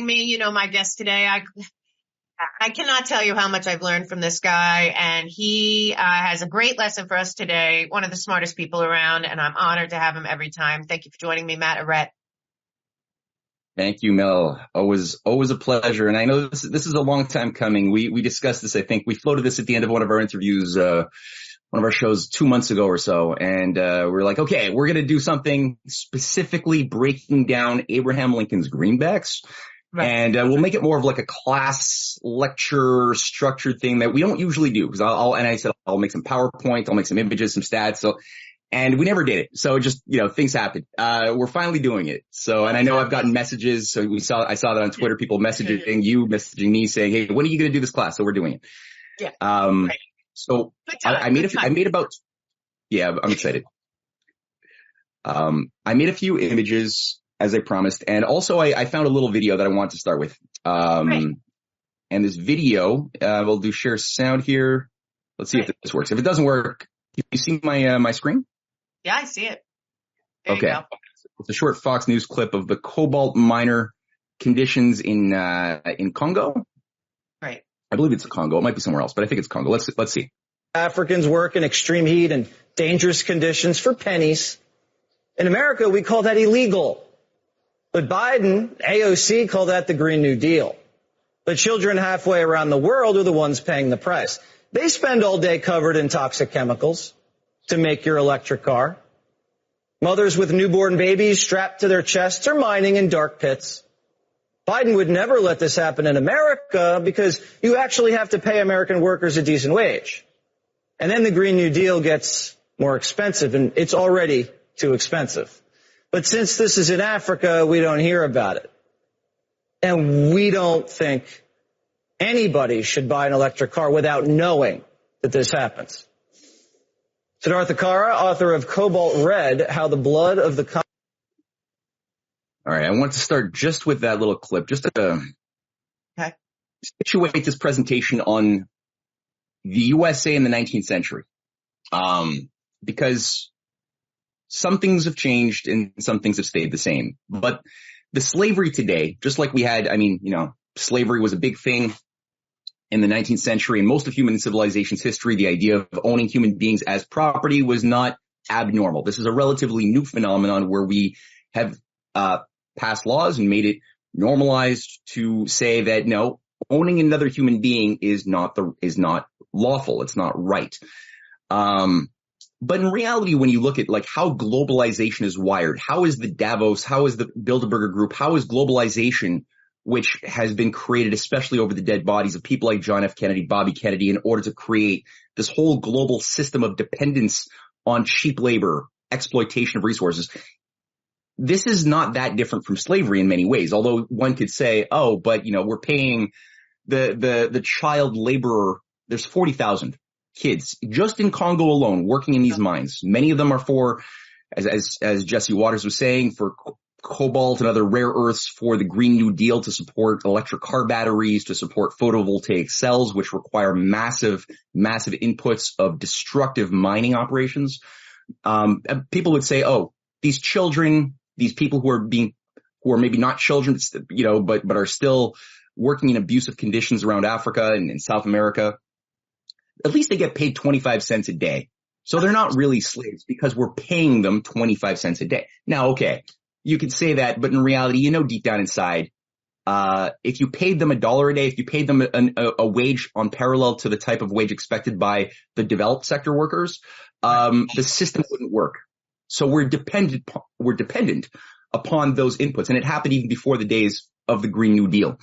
me. You know, my guest today, I, I cannot tell you how much I've learned from this guy and he uh, has a great lesson for us today. One of the smartest people around and I'm honored to have him every time. Thank you for joining me, Matt Ehret. Thank you, Mel. Always, always a pleasure. And I know this, this is a long time coming. We, we discussed this. I think we floated this at the end of one of our interviews, uh, one of our shows two months ago or so. And, uh, we are like, okay, we're going to do something specifically breaking down Abraham Lincoln's greenbacks. Right. And uh, we'll make it more of like a class lecture structured thing that we don't usually do because I'll, I'll, and I said I'll make some PowerPoint, I'll make some images, some stats. So and we never did it. So just, you know, things happen. Uh, we're finally doing it. So, and I know I've gotten messages. So we saw, I saw that on Twitter, people messaging you, messaging me saying, Hey, when are you going to do this class? So we're doing it. Yeah. Um, right. so I, I, made a, I made about, yeah, I'm excited. Um, I made a few images as I promised. And also I, I found a little video that I want to start with. Um, right. and this video, uh, we'll do share sound here. Let's see right. if this works. If it doesn't work, you see my, uh, my screen? Yeah, I see it. There okay. It's a short Fox News clip of the cobalt miner conditions in, uh, in Congo. Right. I believe it's Congo. It might be somewhere else, but I think it's Congo. Let's, let's see. Africans work in extreme heat and dangerous conditions for pennies. In America, we call that illegal. But Biden, AOC call that the Green New Deal. But children halfway around the world are the ones paying the price. They spend all day covered in toxic chemicals to make your electric car. Mothers with newborn babies strapped to their chests are mining in dark pits. Biden would never let this happen in America because you actually have to pay American workers a decent wage. And then the Green New Deal gets more expensive and it's already too expensive. But since this is in Africa, we don't hear about it. And we don't think anybody should buy an electric car without knowing that this happens. Siddhartha Kara, author of Cobalt Red, How the Blood of the All right, I want to start just with that little clip, just to okay. situate this presentation on the USA in the 19th century. Um, because some things have changed and some things have stayed the same. But the slavery today, just like we had, I mean, you know, slavery was a big thing in the 19th century and most of human civilization's history, the idea of owning human beings as property was not abnormal. This is a relatively new phenomenon where we have uh, passed laws and made it normalized to say that no, owning another human being is not the is not lawful. It's not right. Um, but in reality, when you look at like how globalization is wired, how is the Davos, how is the Bilderberger group, how is globalization which has been created especially over the dead bodies of people like John F. Kennedy, Bobby Kennedy, in order to create this whole global system of dependence on cheap labor, exploitation of resources. This is not that different from slavery in many ways, although one could say, oh, but you know, we're paying the, the, the child laborer, there's 40,000 kids just in Congo alone working in these mines. Many of them are for, as, as, as Jesse Watters was saying, for cobalt and other rare earths for the Green New Deal to support electric car batteries, to support photovoltaic cells, which require massive, massive inputs of destructive mining operations. Um, people would say, oh, these children, these people who are being, who are maybe not children, you know, but, but are still working in abusive conditions around Africa and in South America, at least they get paid 25 cents a day. So they're not really slaves because we're paying them 25 cents a day. Now, okay, you could say that, but in reality, you know, deep down inside, uh, if you paid them a dollar a day, if you paid them a, a, wage on parallel to the type of wage expected by the developed sector workers, um, the system wouldn't work. So we're dependent, we're dependent upon those inputs. And it happened even before the days of the Green New Deal.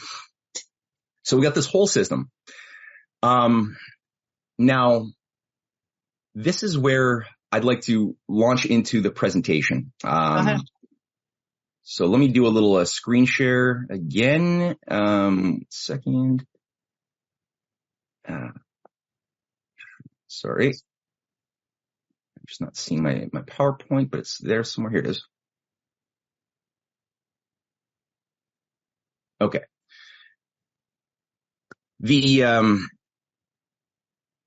So we got this whole system. Um, now this is where I'd like to launch into the presentation. Um, so let me do a little uh, screen share again. Um, second. Uh, sorry. I'm just not seeing my, my PowerPoint, but it's there somewhere. Here it is. Okay. The, um,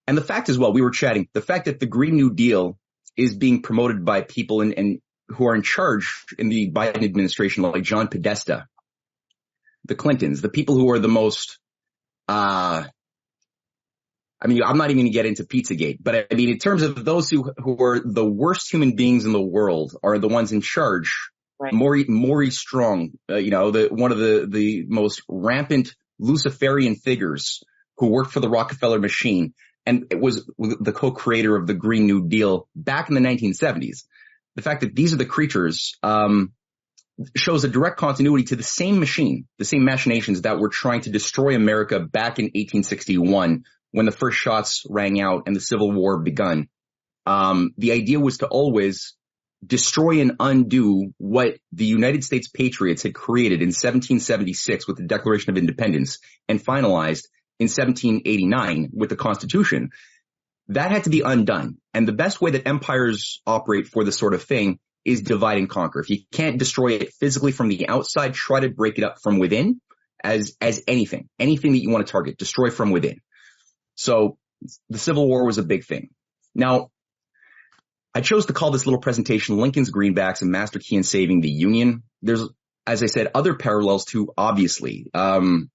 and the fact as well, we were chatting, the fact that the Green New Deal is being promoted by people and, and who are in charge in the Biden administration, like John Podesta, the Clintons, the people who are the most, uh, I mean, I'm not even going to get into Pizzagate, but I mean, in terms of those who, who are the worst human beings in the world are the ones in charge. Right. Maury, Maury Strong, uh, you know, the, one of the, the most rampant Luciferian figures who worked for the Rockefeller machine and it was the co-creator of the Green New Deal back in the 1970s. The fact that these are the creatures, um, shows a direct continuity to the same machine, the same machinations that were trying to destroy America back in 1861 when the first shots rang out and the Civil War begun. Um, the idea was to always destroy and undo what the United States Patriots had created in 1776 with the Declaration of Independence and finalized in 1789 with the Constitution. That had to be undone. And the best way that empires operate for this sort of thing is divide and conquer. If you can't destroy it physically from the outside, try to break it up from within as, as anything, anything that you want to target, destroy from within. So the Civil War was a big thing. Now, I chose to call this little presentation Lincoln's Greenbacks and Master Key in Saving the Union. There's, as I said, other parallels too, obviously. Um,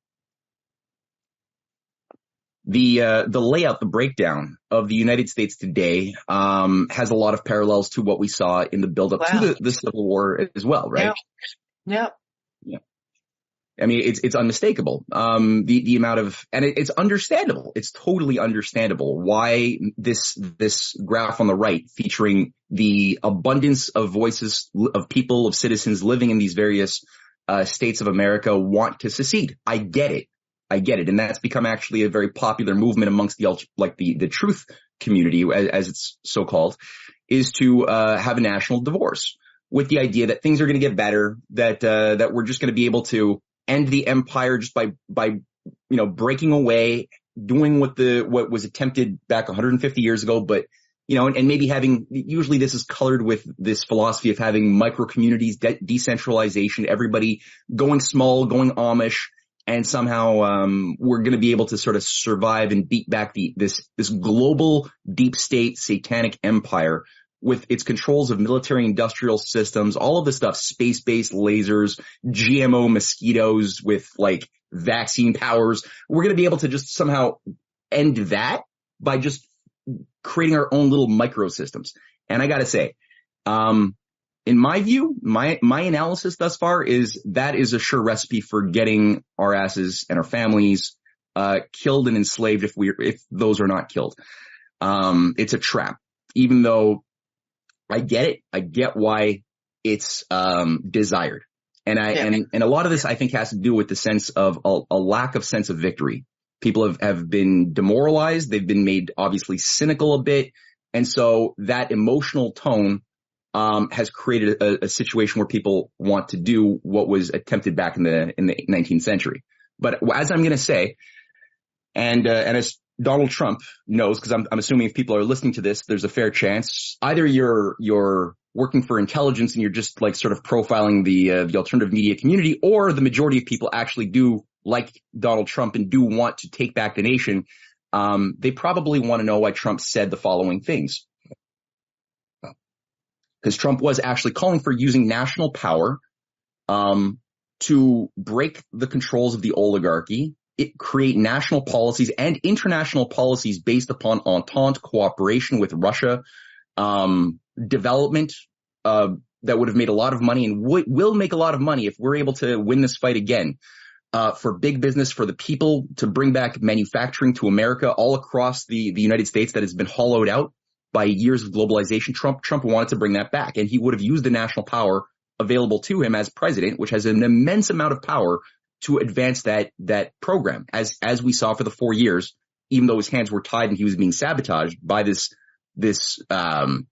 the uh, the layout, the breakdown of the United States today um, has a lot of parallels to what we saw in the buildup wow. to the, the, Civil War as well, right? Yeah. Yeah. I mean, it's it's unmistakable. Um, the the amount of and it, it's understandable. It's totally understandable why this this graph on the right featuring the abundance of voices of people of citizens living in these various uh, states of America want to secede. I get it. I get it. And that's become actually a very popular movement amongst the, like the, the truth community, as, as it's so called, is to, uh, have a national divorce with the idea that things are going to get better, that, uh, that we're just going to be able to end the empire just by, by, you know, breaking away, doing what the, what was attempted back 150 years ago, but, you know, and, and maybe having, usually this is colored with this philosophy of having micro communities, de- decentralization, everybody going small, going Amish, and somehow um, we're going to be able to sort of survive and beat back the this this global deep state satanic empire with its controls of military industrial systems, all of the stuff, space based lasers, GMO mosquitoes with like vaccine powers. We're going to be able to just somehow end that by just creating our own little microsystems. And I got to say, um, in my view, my, my analysis thus far is that is a sure recipe for getting our asses and our families, uh, killed and enslaved if we, if those are not killed. Um, it's a trap, even though I get it. I get why it's, um, desired. And I, yeah. and, and a lot of this I think has to do with the sense of a, a lack of sense of victory. People have, have been demoralized. They've been made obviously cynical a bit. And so that emotional tone um, has created a, a, situation where people want to do what was attempted back in the in the 19th century. But as I'm going to say, and uh, and as Donald Trump knows, because I'm, I'm assuming if people are listening to this, there's a fair chance either you're you're working for intelligence and you're just like sort of profiling the uh, the alternative media community, or the majority of people actually do like Donald Trump and do want to take back the nation. Um, they probably want to know why Trump said the following things because Trump was actually calling for using national power um, to break the controls of the oligarchy, it, create national policies and international policies based upon entente cooperation with Russia, um, development uh, that would have made a lot of money and w- will make a lot of money if we're able to win this fight again. Uh, for big business, for the people to bring back manufacturing to America all across the, the United States that has been hollowed out by years of globalization, Trump, Trump wanted to bring that back and he would have used the national power available to him as president, which has an immense amount of power to advance that, that program as, as we saw for the four years, even though his hands were tied and he was being sabotaged by this, this, um,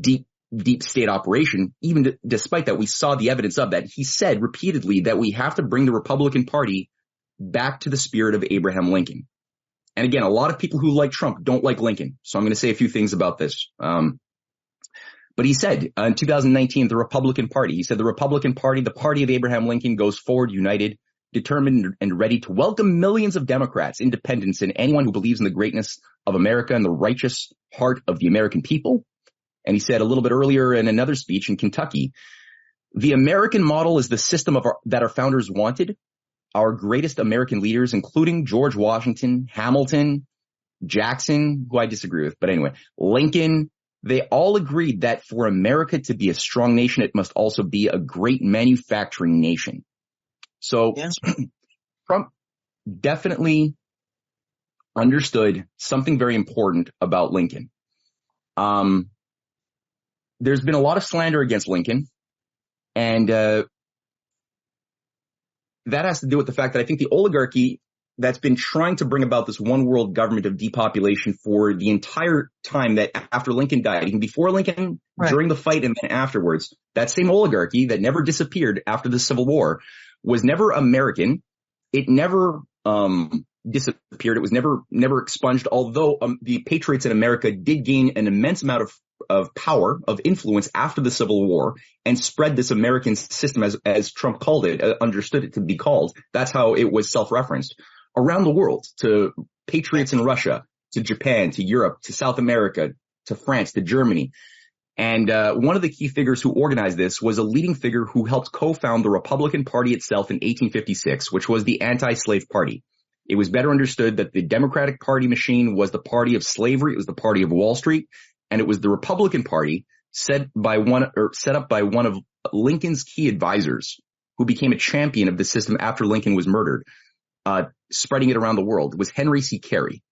deep, deep state operation. Even d- despite that, we saw the evidence of that. He said repeatedly that we have to bring the Republican party back to the spirit of Abraham Lincoln. And again, a lot of people who like Trump don't like Lincoln. So I'm going to say a few things about this. Um, but he said uh, in 2019, the Republican Party, he said the Republican Party, the party of Abraham Lincoln goes forward united, determined and ready to welcome millions of Democrats, independents, and anyone who believes in the greatness of America and the righteous heart of the American people. And he said a little bit earlier in another speech in Kentucky, the American model is the system our, that our founders wanted our greatest American leaders, including George Washington, Hamilton, Jackson, who I disagree with, but anyway, Lincoln, they all agreed that for America to be a strong nation, it must also be a great manufacturing nation. So yes. Trump definitely understood something very important about Lincoln. Um, there's been a lot of slander against Lincoln, and uh, that has to do with the fact that I think the oligarchy that's been trying to bring about this one world government of depopulation for the entire time that after Lincoln died, even before Lincoln, right. during the fight, and then afterwards, that same oligarchy that never disappeared after the Civil War was never American. It never um, disappeared. It was never never expunged. Although um, the patriots in America did gain an immense amount of of power of influence after the Civil War and spread this American system as as Trump called it, uh, understood it to be called. That's how it was self referenced around the world to patriots in Russia, to Japan, to Europe, to South America, to France, to Germany. And uh, one of the key figures who organized this was a leading figure who helped co-found the Republican Party itself in 1856, which was the anti-slave party. It was better understood that the Democratic Party machine was the party of slavery. It was the party of Wall Street. And it was the Republican Party set by one or set up by one of Lincoln's key advisors who became a champion of the system after Lincoln was murdered, uh, spreading it around the world was Henry C. Carey.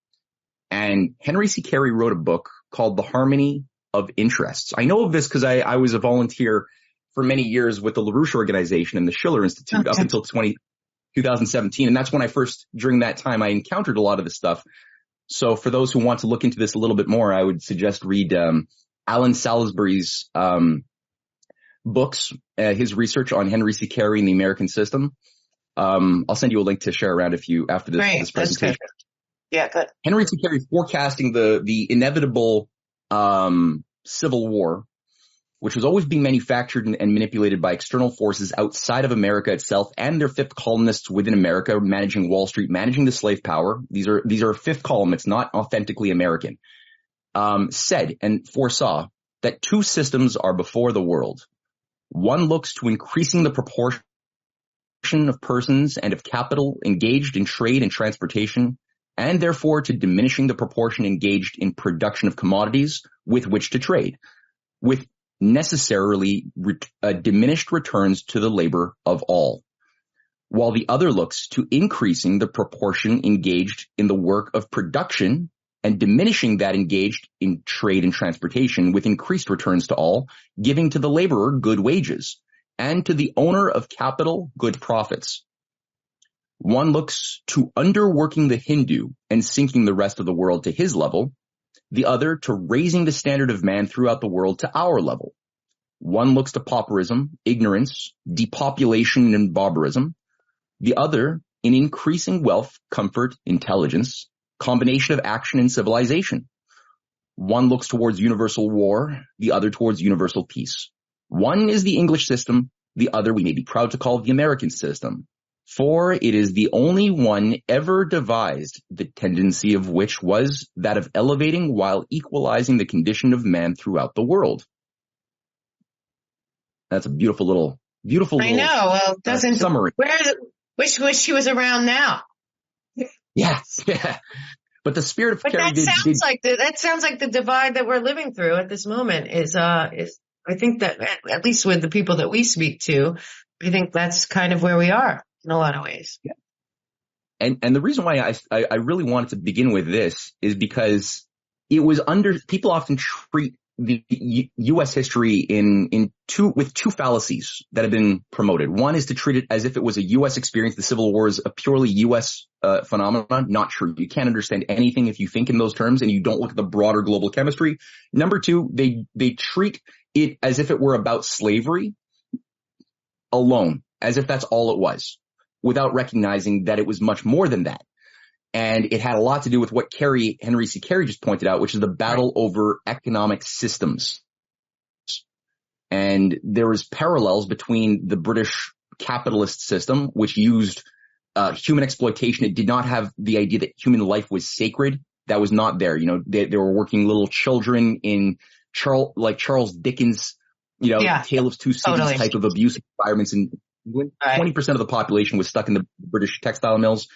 And Henry C. Carey wrote a book called The Harmony of Interests. I know of this because I, I was a volunteer for many years with the LaRouche organization and the Schiller Institute okay. up until 20, 2017. And that's when I first, during that time, I encountered a lot of this stuff. So for those who want to look into this a little bit more, I would suggest read, um, Allen Salisbury's, um, books, uh, his research on Henry C. Carey and the American system. Um, I'll send you a link to share around if you, after this, this presentation. Yeah, good. Henry C. Carey forecasting the, the inevitable, um, civil war which was always being manufactured and, and, manipulated by external forces outside of America itself and their fifth columnists within America, managing Wall Street, managing the slave power. These are, these are fifth column. It's not authentically American. Um, said and foresaw that two systems are before the world. One looks to increasing the proportion of persons and of capital engaged in trade and transportation, and therefore to diminishing the proportion engaged in production of commodities with which to trade, with necessarily re- uh, diminished returns to the labor of all, while the other looks to increasing the proportion engaged in the work of production and diminishing that engaged in trade and transportation with increased returns to all, giving to the laborer good wages and to the owner of capital good profits. One looks to underworking the Hindu and sinking the rest of the world to his level, the other to raising the standard of man throughout the world to our level. One looks to pauperism, ignorance, depopulation, and barbarism. The other in increasing wealth, comfort, intelligence, combination of action and civilization. One looks towards universal war, the other towards universal peace. One is the English system, the other we may be proud to call the American system for it is the only one ever devised, the tendency of which was that of elevating while equalizing the condition of man throughout the world. That's a beautiful little, beautiful. I know. Well, doesn't uh, summary. Where wish wish she was around now. Yes, yeah. But the spirit of but that did, sounds did, like the, that sounds like the divide that we're living through at this moment is uh is I think that at least with the people that we speak to, I think that's kind of where we are in a lot of ways. Yeah. And, and the reason why I, I, I really wanted to begin with this is because it was under, people often treat the U.S. history in in two with two fallacies that have been promoted. One is to treat it as if it was a U.S. experience. The Civil War is a purely U.S. Uh, phenomenon. Not true. You can't understand anything if you think in those terms and you don't look at the broader global chemistry. Number two, they they treat it as if it were about slavery alone, as if that's all it was, without recognizing that it was much more than that. And it had a lot to do with what Carey, Henry C. Carey just pointed out, which is the battle over economic systems. And there was parallels between the British capitalist system, which used uh, human exploitation. It did not have the idea that human life was sacred. That was not there. You know, they, they were working little children in Charles, like Charles Dickens, you know, yeah, Tale of Two Cities totally. type of abusive environments and 20% of the population was stuck in the British textile mills.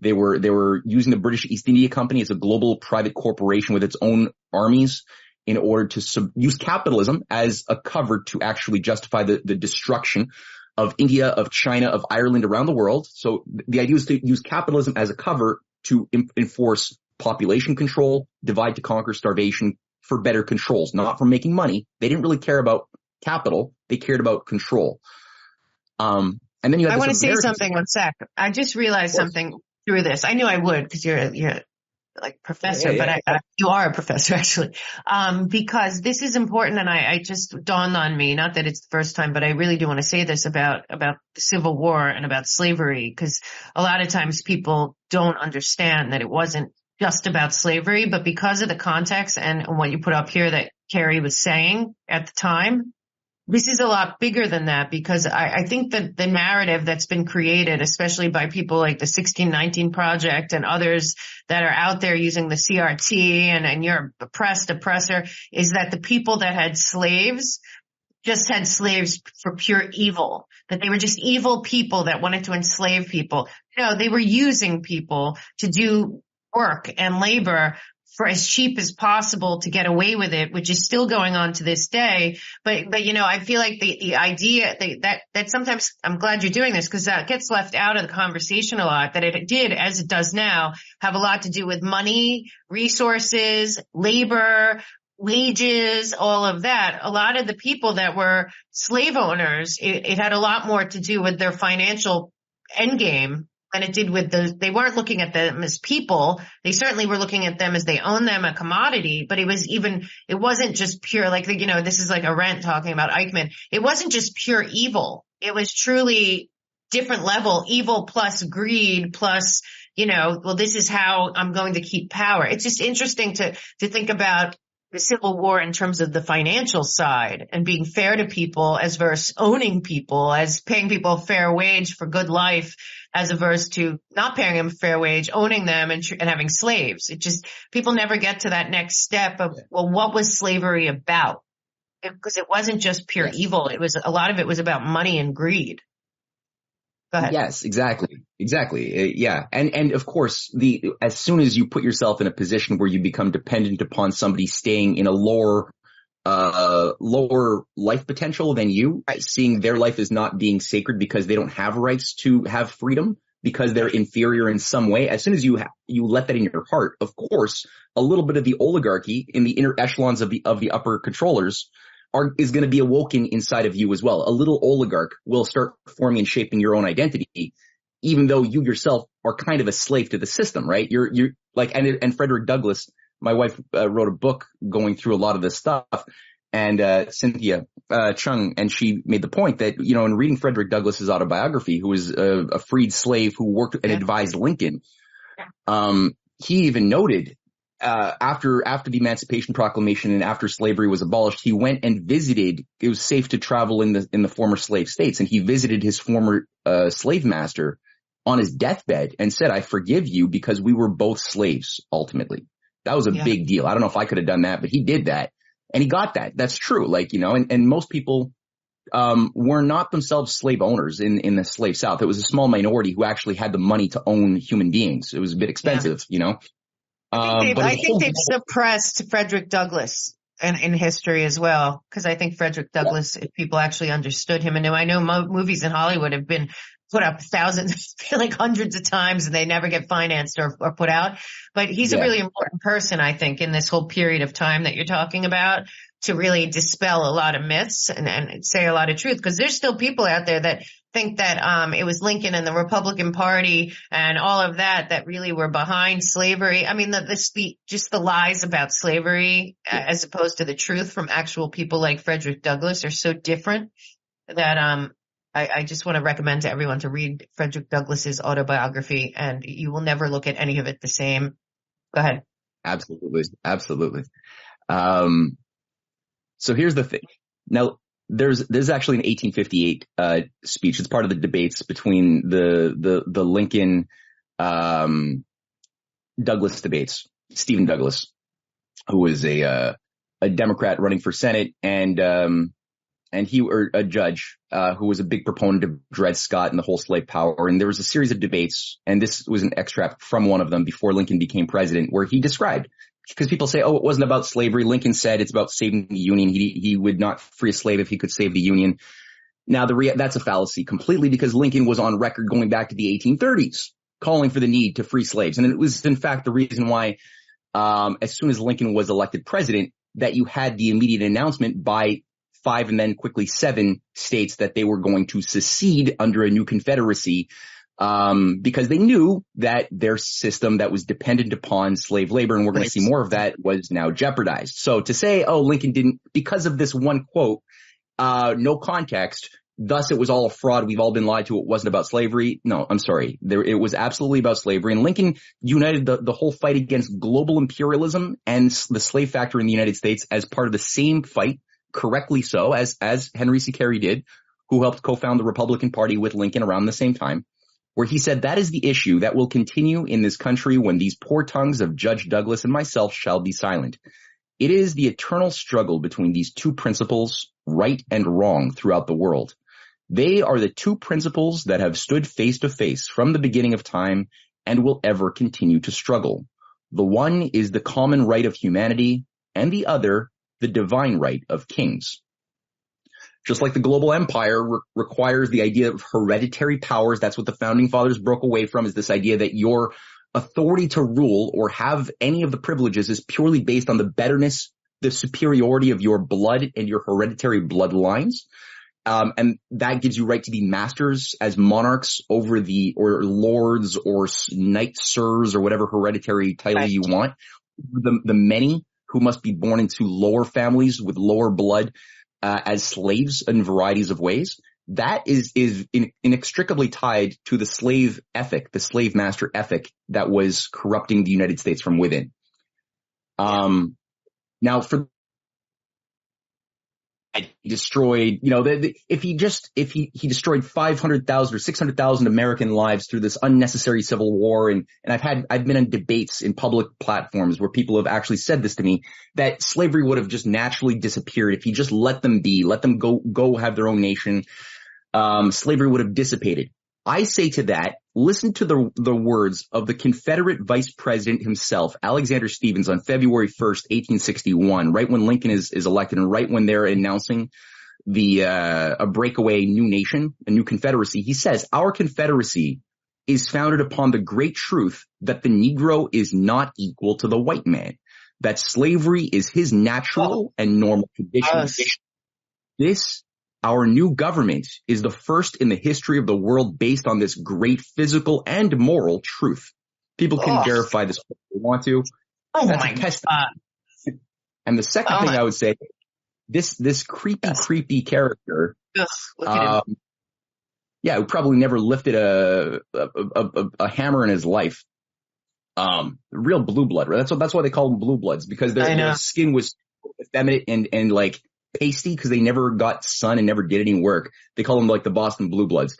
They were, they were using the British East India Company as a global private corporation with its own armies in order to sub- use capitalism as a cover to actually justify the, the destruction of India, of China, of Ireland around the world. So the idea is to use capitalism as a cover to enforce population control, divide to conquer starvation for better controls, not for making money. They didn't really care about capital. They cared about control. Um, and then you I want to say something one sec. I just realized something through this. I knew I would because you're, you're like professor, yeah, yeah, but I, I, you are a professor actually. Um, because this is important and I, I just dawned on me, not that it's the first time, but I really do want to say this about, about the Civil War and about slavery because a lot of times people don't understand that it wasn't just about slavery, but because of the context and what you put up here that Carey was saying at the time, this is a lot bigger than that because I, I, think that the narrative that's been created, especially by people like the 1619 Project and others that are out there using the CRT and, and you're oppressed oppressor, is that the people that had slaves just had slaves for pure evil, that they were just evil people that wanted to enslave people. No, they were using people to do work and labor for as cheap as possible to get away with it, which is still going on to this day. But, but you know, I feel like the, the idea the, that, that sometimes I'm glad you're doing this because that gets left out of the conversation a lot that it did, as it does now, have a lot to do with money, resources, labor, wages, all of that. A lot of the people that were slave owners, it, it had a lot more to do with their financial end game than it did with the, they weren't looking at them as people. They certainly were looking at them as they own them a commodity, but it was even, it wasn't just pure, like, you know, this is like Arendt talking about Eichmann. It wasn't just pure evil. It was truly different level, evil plus greed plus, you know, well, this is how I'm going to keep power. It's just interesting to, to think about the Civil War in terms of the financial side and being fair to people as versus owning people, as paying people a fair wage for good life, as averse to not paying them a fair wage, owning them and, and having slaves. It just, people never get to that next step of, well, what was slavery about? Because it, it, wasn't just pure yes. evil. It was, a lot of it was about money and greed. Go ahead. Yes, exactly. Exactly. Uh, yeah. And, and of course, the, as soon as you put yourself in a position where you become dependent upon somebody staying in a lower, uh, lower life potential than you, seeing their life as not being sacred because they don't have rights to have freedom because they're inferior in some way. As soon as you ha- you let that in your heart, of course, a little bit of the oligarchy in the inner echelons of the of the upper controllers are, is going to be awoken inside of you as well. A little oligarch will start forming and shaping your own identity, even though you yourself are kind of a slave to the system, right? You're, you're like, and, and Frederick Douglass, my wife uh, wrote a book going through a lot of this stuff and, uh, Cynthia, uh, Chung, and she made the point that, you know, in reading Frederick Douglass's autobiography, who was a, a freed slave who worked and advised Lincoln, um, he even noted uh, after after the Emancipation Proclamation and after slavery was abolished, he went and visited. It was safe to travel in the in the former slave states, and he visited his former uh, slave master on his deathbed and said, "I forgive you because we were both slaves." Ultimately, that was a yeah. big deal. I don't know if I could have done that, but he did that, and he got that. That's true. Like you know, and and most people um, were not themselves slave owners in, in the slave South. It was a small minority who actually had the money to own human beings. It was a bit expensive, yeah. you know. I think, um, they've, I think they've suppressed Frederick Douglass in, in history as well, because I think Frederick Douglass, yeah. if people actually understood him, and I know mo- movies in Hollywood have been put up thousands, like hundreds of times, and they never get financed or, or put out. But he's yeah. a really important person, I think, in this whole period of time that you're talking about to really dispel a lot of myths and, and say a lot of truth because there's still people out there that think that um, it was Lincoln and the Republican Party and all of that that really were behind slavery. I mean, the, this, the just the lies about slavery as opposed to the truth from actual people like Frederick Douglass are so different that um, I, I just want to recommend to everyone to read Frederick Douglass's autobiography, and you will never look at any of it the same. Go ahead. Absolutely, absolutely. Um, so here's the thing. Now, there's there's actually an 1858 uh, speech. It's part of the debates between the the the Lincoln um, Douglas debates. Stephen Douglas, who was a uh, a Democrat running for Senate, and um, and he or a judge uh, who was a big proponent of Dred Scott and the whole slave power. And there was a series of debates, and this was an extract from one of them before Lincoln became president, where he described because people say, "Oh, it wasn't about slavery." Lincoln said it's about saving the Union. He he would not free a slave if he could save the Union. Now, the that's a fallacy completely because Lincoln was on record going back to the 1830s calling for the need to free slaves, and it was in fact the reason why, um, as soon as Lincoln was elected president, that you had the immediate announcement by five and then quickly seven states that they were going to secede under a new confederacy um, because they knew that their system that was dependent upon slave labor, and we're going to see more of that, was now jeopardized. So to say, oh, Lincoln didn't, because of this one quote, uh, no context, thus it was all a fraud. We've all been lied to. It wasn't about slavery. No, I'm sorry. There, it was absolutely about slavery. And Lincoln united the, the whole fight against global imperialism and the slave factor in the United States as part of the same fight correctly so, as, as Henry C. Carey did, who helped co-found the Republican Party with Lincoln around the same time, where he said that is the issue that will continue in this country when these poor tongues of Judge Douglas and myself shall be silent. It is the eternal struggle between these two principles, right and wrong, throughout the world. They are the two principles that have stood face to face from the beginning of time and will ever continue to struggle. The one is the common right of humanity and the other the divine right of kings. Just like the global empire re- requires the idea of hereditary powers, that's what the founding fathers broke away from is this idea that your authority to rule or have any of the privileges is purely based on the betterness, the superiority of your blood and your hereditary bloodlines. Um, and that gives you right to be masters as monarchs over the, or lords or knights, sirs, or whatever hereditary title right. you want. The, the many who must be born into lower families with lower blood uh, as slaves in varieties of ways. That is is in, inextricably tied to the slave ethic, the slave master ethic that was corrupting the United States from within. Um, now for destroyed, you know, the, the, if he just, if he, he destroyed 500,000 or 600,000 American lives through this unnecessary civil war. And, and I've had, I've been in debates in public platforms where people have actually said this to me, that slavery would have just naturally disappeared if he just let them be, let them go, go have their own nation. Um, slavery would have dissipated. I say to that, listen to the, the words of the Confederate vice president himself, Alexander Stephens, on February 1st, 1861, right when Lincoln is, is elected and right when they're announcing the, uh, a breakaway new nation, a new confederacy. He says, our confederacy is founded upon the great truth that the Negro is not equal to the white man, that slavery is his natural and normal condition. Yes. This our new government is the first in the history of the world based on this great physical and moral truth. People can oh. verify this if they want to. Oh That's my test. God. And the second oh thing my. I would say, this this creepy, yes. creepy character, yes. um, yeah, who probably never lifted a a, a a, hammer in his life. Um, real blue blood. Right? That's what that's why they call them blue bloods because their, their skin was effeminate and and like pasty because they never got sun and never did any work. They call them like the Boston Blue Bloods.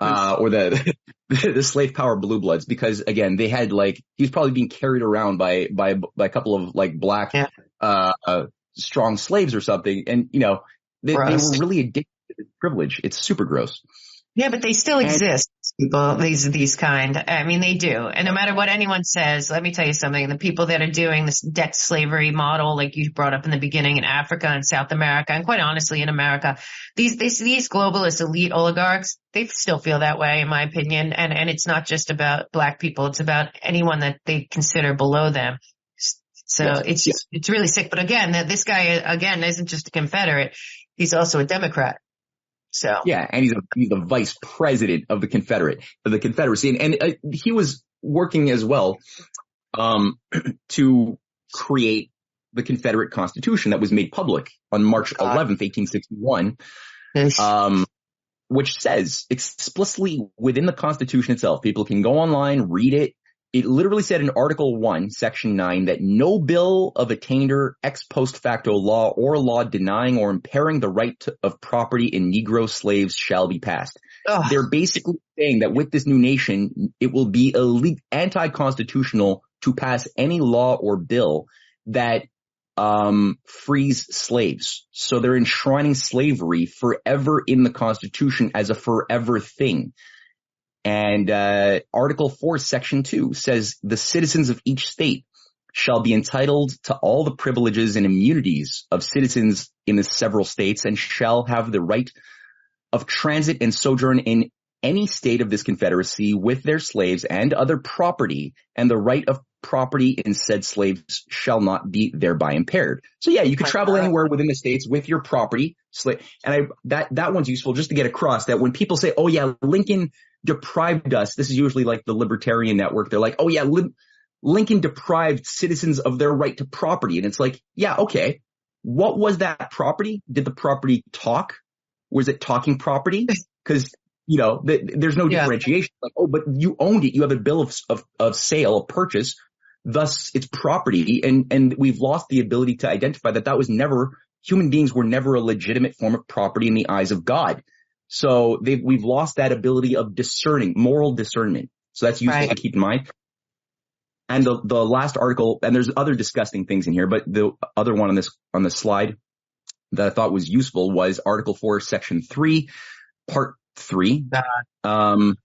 Uh, or the, the slave power blue bloods because again, they had like, he was probably being carried around by, by, by a couple of like black, yeah. uh, uh, strong slaves or something. And, you know, they, they were really addicted to this privilege. It's super gross. Yeah, but they still exist, people, these, these kind. I mean, they do. And no matter what anyone says, let me tell you something. The people that are doing this debt slavery model, like you brought up in the beginning in Africa and South America, and quite honestly in America, these, these, these globalist elite oligarchs, they still feel that way, in my opinion. And, and it's not just about black people. It's about anyone that they consider below them. So yes. it's just, it's really sick. But again, this guy, again, isn't just a Confederate. He's also a Democrat. So. Yeah, and he's a, he's the vice president of the Confederate of the Confederacy, and, and uh, he was working as well um, to create the Confederate Constitution that was made public on March 11th, 1861, um, which says explicitly within the Constitution itself, people can go online, read it, it literally said in Article 1, Section 9 that no bill of attainder, ex post facto law or law denying or impairing the right to, of property in Negro slaves shall be passed. Ugh. They're basically saying that with this new nation, it will be illegal, anti-constitutional to pass any law or bill that um, frees slaves. So they're enshrining slavery forever in the Constitution as a forever thing. And uh, Article 4, Section 2 says the citizens of each state shall be entitled to all the privileges and immunities of citizens in the several states and shall have the right of transit and sojourn in any state of this confederacy with their slaves and other property and the right of property in said slaves shall not be thereby impaired. So yeah, you could travel anywhere within the states with your property. And I, that, that one's useful just to get across that when people say, oh yeah, Lincoln deprived us, this is usually like the libertarian network. They're like, oh yeah, Lincoln deprived citizens of their right to property. And it's like, yeah, okay. What was that property? Did the property talk? Was it talking property? Cause you know, there's no differentiation. Like, oh, but you owned it. You have a bill of, of, of sale, a purchase. Thus it's property. And, and we've lost the ability to identify that that was never, human beings were never a legitimate form of property in the eyes of God. So we've lost that ability of discerning, moral discernment. So that's useful right. to keep in mind. And the, the last article, and there's other disgusting things in here, but the other one on this, on the slide that I thought was useful was article four, section three, part three. Um,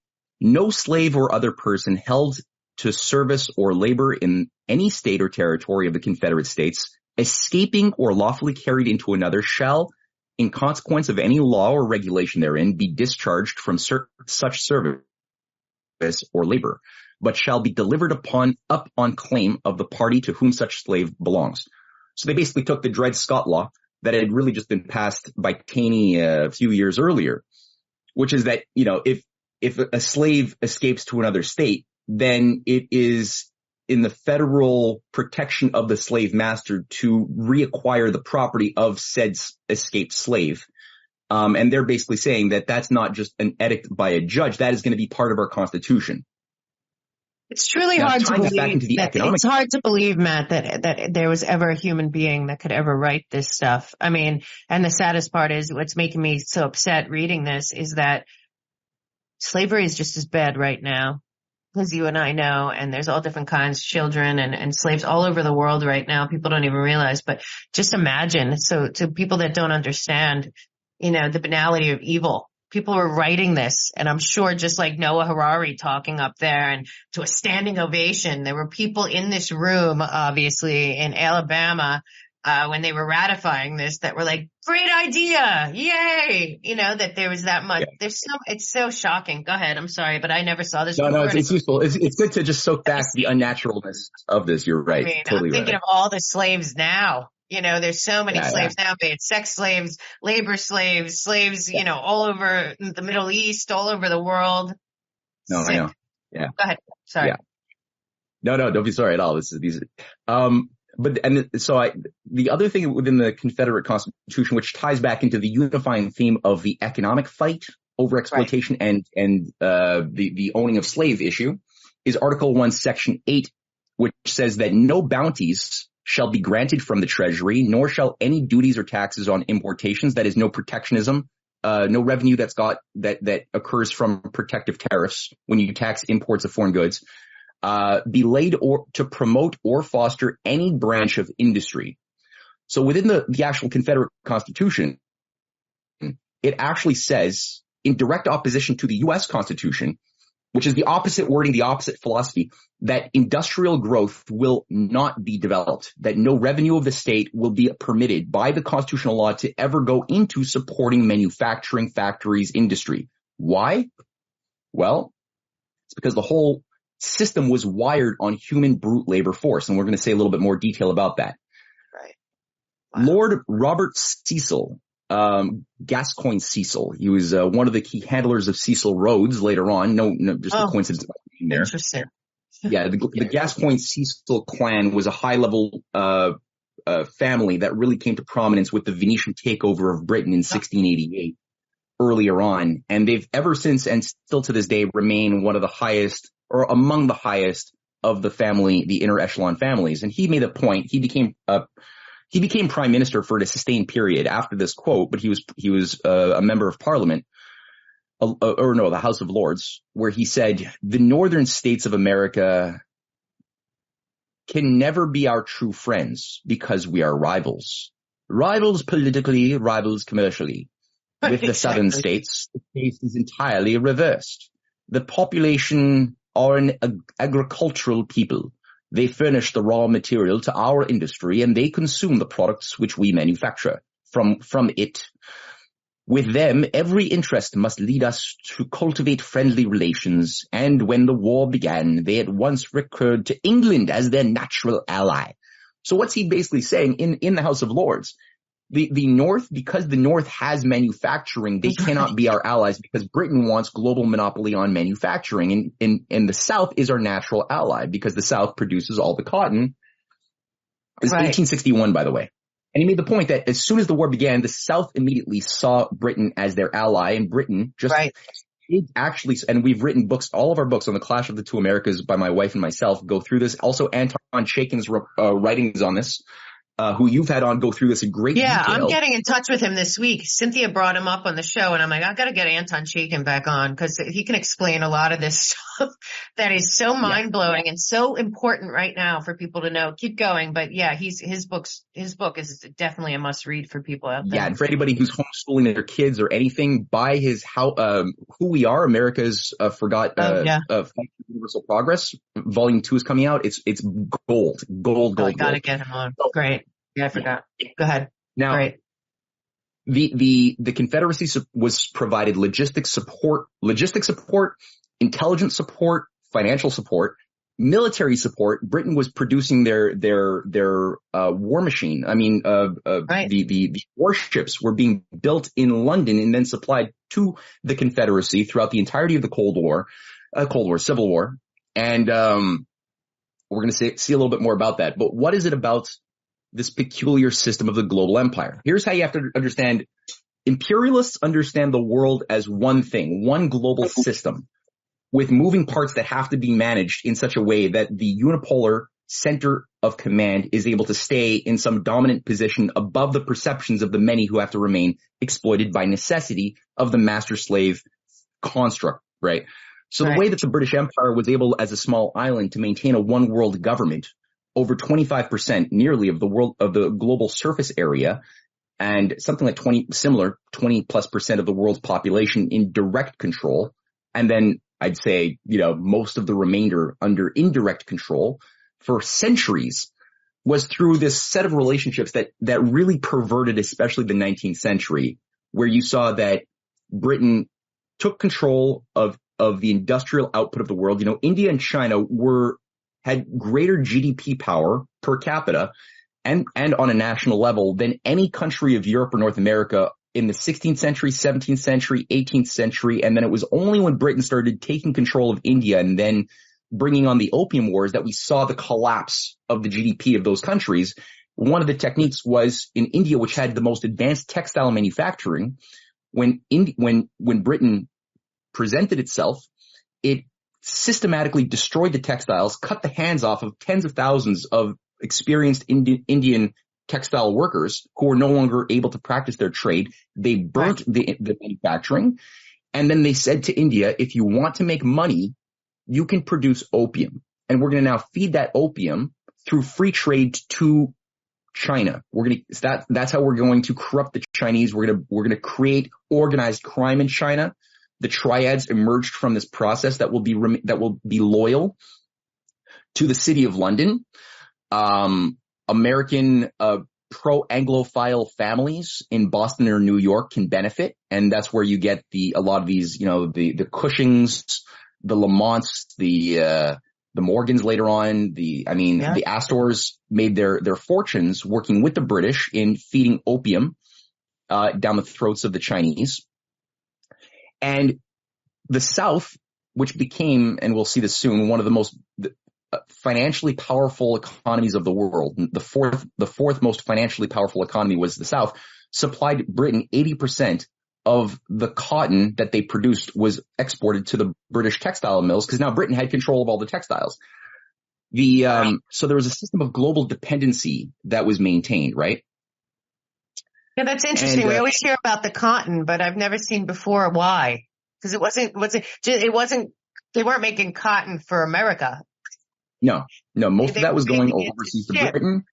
no slave or other person held to service or labor in any state or territory of the Confederate States, escaping or lawfully carried into another shall, in consequence of any law or regulation therein, be discharged from such service or labor but shall be delivered upon up on claim of the party to whom such slave belongs. So they basically took the Dred Scott law that had really just been passed by Taney a few years earlier, which is that, you know, if, if a slave escapes to another state, then it is in the federal protection of the slave master to reacquire the property of said escaped slave. Um, and they're basically saying that that's not just an edict by a judge. That is going to be part of our constitution. It's truly now, hard to believe. That, it's hard to believe, Matt, that that there was ever a human being that could ever write this stuff. I mean, and the saddest part is what's making me so upset reading this is that slavery is just as bad right now, as you and I know, and there's all different kinds, children and, and slaves all over the world right now. People don't even realize, but just imagine. So to people that don't understand, you know, the banality of evil people were writing this and I'm sure just like Noah Harari talking up there and to a standing ovation, there were people in this room, obviously in Alabama, uh, when they were ratifying this that were like, great idea. Yay. You know, that there was that much. Yeah. There's so, it's so shocking. Go ahead. I'm sorry, but I never saw this. No, no, it's, it's, useful. It's, it's good to just soak back the unnaturalness of this. You're right. I mean, totally I'm thinking right. of all the slaves now you know, there's so many yeah, slaves yeah. now, be it sex slaves, labor slaves, slaves, you know, all over the Middle East, all over the world. No, Sick. I know. Yeah. Go ahead. Sorry. Yeah. No, no, don't be sorry at all. This is these. Um, but and so I, the other thing within the Confederate Constitution, which ties back into the unifying theme of the economic fight over exploitation right. and and uh, the the owning of slave issue, is Article One, Section Eight, which says that no bounties shall be granted from the treasury, nor shall any duties or taxes on importations, that is no protectionism, uh, no revenue that's got, that, that occurs from protective tariffs when you tax imports of foreign goods, uh, be laid or to promote or foster any branch of industry. So within the, the actual Confederate Constitution, it actually says in direct opposition to the U.S. Constitution which is the opposite wording, the opposite philosophy, that industrial growth will not be developed, that no revenue of the state will be permitted by the constitutional law to ever go into supporting manufacturing factories industry. Why? Well, it's because the whole system was wired on human brute labor force. And we're going to say a little bit more detail about that. Right. Wow. Lord Robert Cecil um, Gascoyne Cecil. He was uh, one of the key handlers of Cecil Rhodes later on. No, no just oh, a coincidence there. Interesting. yeah, the, the Gascoyne Cecil clan was a high level uh, uh, family that really came to prominence with the Venetian takeover of Britain in 1688 earlier on. And they've ever since and still to this day remain one of the highest or among the highest of the family, the inner echelon families. And he made a point. He became a he became prime minister for a sustained period after this quote, but he was he was uh, a member of parliament, uh, or no, the House of Lords, where he said the northern states of America can never be our true friends because we are rivals. Rivals politically, rivals commercially. With the southern states, the case is entirely reversed. The population are an ag- agricultural people. They furnish the raw material to our industry and they consume the products which we manufacture from, from it. With them, every interest must lead us to cultivate friendly relations, and when the war began, they at once recurred to England as their natural ally. So what's he basically saying in, in the House of Lords? The, the North, because the North has manufacturing, they cannot be our allies because Britain wants global monopoly on manufacturing and, and, and the South is our natural ally because the South produces all the cotton. It's right. 1861, by the way. And he made the point that as soon as the war began, the South immediately saw Britain as their ally and Britain just right. actually, and we've written books, all of our books on the clash of the two Americas by my wife and myself go through this. Also Anton Chaitkin's uh, writings on this uh, who you've had on go through this in great yeah, detail. I'm getting in touch with him this week. Cynthia brought him up on the show and I'm like, I've gotta get Anton Chaitkin back on because he can explain a lot of this stuff that is so mind blowing yeah. and so important right now for people to know. Keep going. But yeah, he's, his books, his book is definitely a must read for people out there. Yeah. And for anybody who's homeschooling their kids or anything, buy his how, um, who we are, America's, uh, forgot, oh, uh, oh, yeah. uh, universal progress. Volume two is coming out. It's, it's gold, gold, gold. Oh, I gotta gold. get him on. Great. Yeah, I forgot. Go ahead. Now, right. the, the, the Confederacy was provided logistic support, logistic support, intelligence support, financial support, military support. Britain was producing their, their, their, uh, war machine. I mean, uh, uh, right. the, the, the warships were being built in London and then supplied to the Confederacy throughout the entirety of the Cold War, uh, Cold War, Civil War. And, um, we're going to see a little bit more about that. But what is it about this peculiar system of the global empire. Here's how you have to understand. Imperialists understand the world as one thing, one global system with moving parts that have to be managed in such a way that the unipolar center of command is able to stay in some dominant position above the perceptions of the many who have to remain exploited by necessity of the master slave construct, right? So right. the way that the British Empire was able as a small island to maintain a one world government over 25% nearly of the world of the global surface area and something like 20 similar 20 plus percent of the world's population in direct control. And then I'd say you know most of the remainder under indirect control for centuries was through this set of relationships that that really perverted especially the 19th century where you saw that Britain took control of of the industrial output of the world. You know India and China were had greater GDP power per capita and, and on a national level than any country of Europe or North America in the 16th century, 17th century, 18th century. And then it was only when Britain started taking control of India and then bringing on the opium wars that we saw the collapse of the GDP of those countries. One of the techniques was in India, which had the most advanced textile manufacturing. When Indi- when when Britain presented itself, it systematically destroyed the textiles, cut the hands off of tens of thousands of experienced Indi- Indian textile workers who were no longer able to practice their trade. They burnt the, the manufacturing. And then they said to India, if you want to make money, you can produce opium. And we're going to now feed that opium through free trade to China. We're going to, that, that's how we're going to corrupt the Chinese. We're going to, we're going to create organized crime in China the triads emerged from this process that will be that will be loyal to the city of London. Um, American uh, pro-Anglophile families in Boston or New York can benefit, and that's where you get the a lot of these, you know, the the Cushings, the Lamonts, the uh, the Morgans later on. The I mean, yeah. the Astors made their their fortunes working with the British in feeding opium uh, down the throats of the Chinese. And the South, which became, and we'll see this soon, one of the most uh, financially powerful economies of the world, the fourth, the fourth most financially powerful economy was the South, supplied Britain 80% of the cotton that they produced was exported to the British textile mills because now Britain had control of all the textiles. The, um, so there was a system of global dependency that was maintained, right? Yeah, that's interesting. And, uh, we always hear about the cotton, but I've never seen before why. Because it wasn't wasn't it wasn't they weren't making cotton for America. No, no, most they, of that was going overseas to Britain.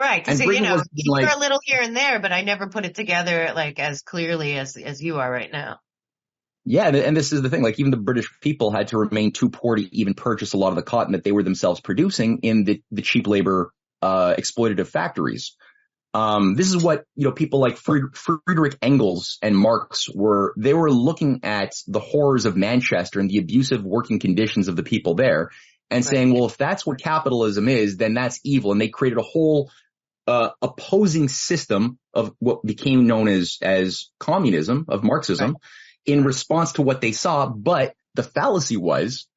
Right. And you know, you like, a little here and there, but I never put it together like as clearly as, as you are right now. Yeah, and this is the thing. Like even the British people had to remain too poor to even purchase a lot of the cotton that they were themselves producing in the, the cheap labor, uh, exploitative factories. Um, this is what, you know, people like Friedrich Engels and Marx were, they were looking at the horrors of Manchester and the abusive working conditions of the people there and right. saying, well, if that's what capitalism is, then that's evil. And they created a whole, uh, opposing system of what became known as, as communism, of Marxism, right. in response to what they saw. But the fallacy was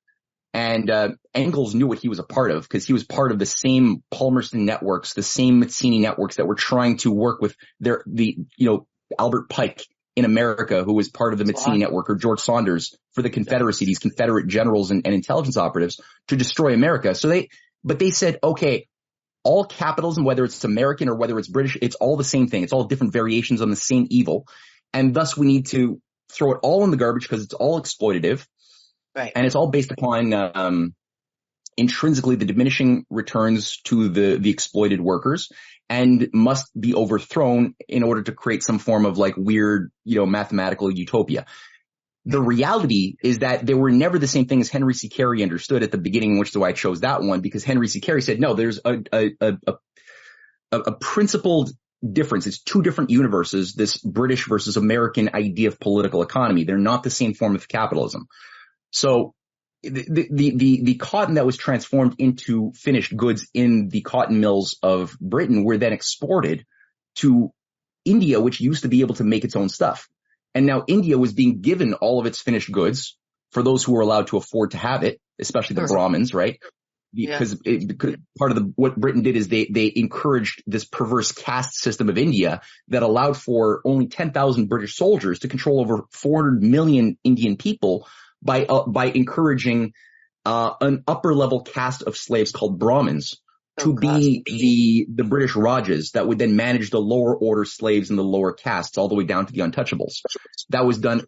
and uh, Engels knew what he was a part of because he was part of the same Palmerston networks, the same Mazzini networks that were trying to work with their the you know Albert Pike in America, who was part of the Mazzini network, or George Sanders for the Confederacy, these Confederate generals and, and intelligence operatives to destroy America. So they, but they said, okay, all capitalism, whether it's American or whether it's British, it's all the same thing. It's all different variations on the same evil, and thus we need to throw it all in the garbage because it's all exploitative Right. And it's all based upon, um, intrinsically the diminishing returns to the, the exploited workers and must be overthrown in order to create some form of like weird, you know, mathematical utopia. The reality is that they were never the same thing as Henry C. Carey understood at the beginning, which is why I chose that one, because Henry C. Carey said, no, there's a, a, a, a, a principled difference. It's two different universes, this British versus American idea of political economy. They're not the same form of capitalism. So the, the, the, the cotton that was transformed into finished goods in the cotton mills of Britain were then exported to India, which used to be able to make its own stuff. And now India was being given all of its finished goods for those who were allowed to afford to have it, especially the Brahmins, right? Because, yeah. it, part of the, what Britain did is they, they encouraged this perverse caste system of India that allowed for only 10,000 British soldiers to control over 400 million Indian people by uh, by encouraging uh, an upper level caste of slaves called Brahmins to oh, be the the British Rajas that would then manage the lower order slaves and the lower castes all the way down to the untouchables. That was done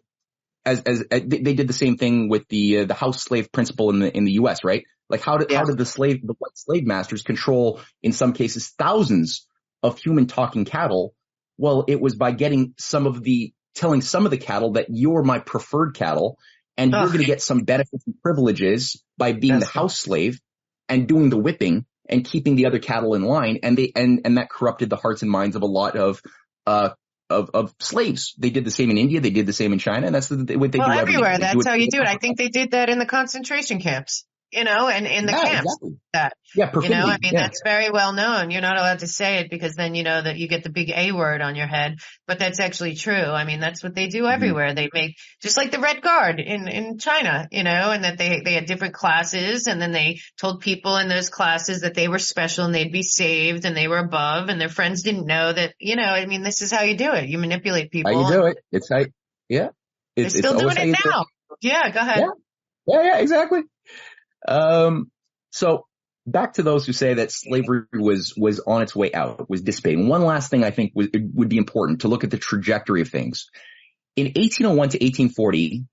as as, as they did the same thing with the uh, the house slave principle in the in the U.S. Right? Like how did yeah. how did the slave the white slave masters control in some cases thousands of human talking cattle? Well, it was by getting some of the telling some of the cattle that you're my preferred cattle and you're going to get some benefits and privileges by being That's the house slave and doing the whipping and keeping the other cattle in line. And they, and, and that corrupted the hearts and minds of a lot of, uh, of, of slaves. They did the same in India. They did the same in China. And that's the, what they well, do everywhere. That's how you do it. I think they did that in the concentration camps you know, and in the yeah, camps. Exactly. That, yeah, you know, I mean, yeah. that's very well known. You're not allowed to say it because then you know that you get the big A word on your head, but that's actually true. I mean, that's what they do mm-hmm. everywhere. Mm-hmm. They make, just like the Red Guard in, in China, you know, and that they, they had different classes and then they told people in those classes that they were special and they'd be saved and they were above and their friends didn't know that, you know, I mean, this is how you do it. You manipulate people. How you do it. It's how, yeah. It's, they're still doing it now. Yeah, go ahead. Yeah. yeah, yeah, exactly. Um, so back to those who say that slavery was was on its way out, was dissipating. One last thing I think would be important to look at the trajectory of things. In 1801 to 1840,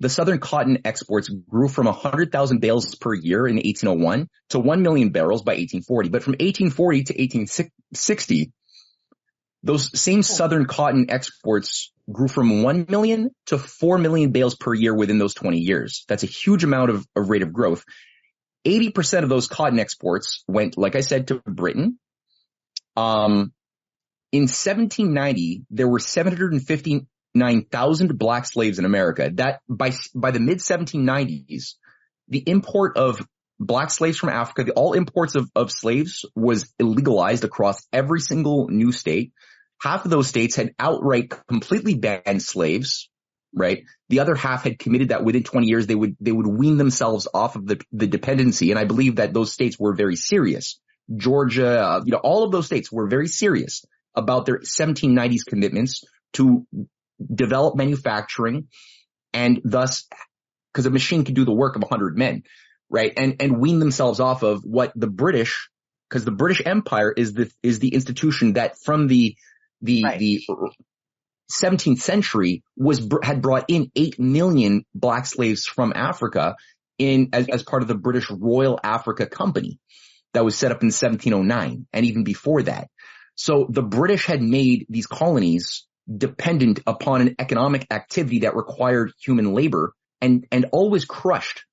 the southern cotton exports grew from 100,000 bales per year in 1801 to 1 million barrels by 1840. But from 1840 to 1860, those same southern cotton exports grew from 1 million to 4 million bales per year within those 20 years. That's a huge amount of, of rate of growth. 80% of those cotton exports went, like I said, to Britain. Um, in 1790, there were 759,000 black slaves in America. That by, by the mid 1790s, the import of black slaves from Africa, the, all imports of, of slaves was illegalized across every single new state half of those states had outright completely banned slaves, right? The other half had committed that within 20 years they would, they would wean themselves off of the, the dependency. And I believe that those states were very serious. Georgia, uh, you know, all of those states were very serious about their 1790s commitments to develop manufacturing and thus, because a machine could do the work of 100 men, right? And, and wean themselves off of what the British, because the British Empire is the, is the institution that from the the right. the 17th century was had brought in 8 million black slaves from Africa in as, as part of the British Royal Africa Company that was set up in 1709 and even before that. So the British had made these colonies dependent upon an economic activity that required human labor and, and always crushed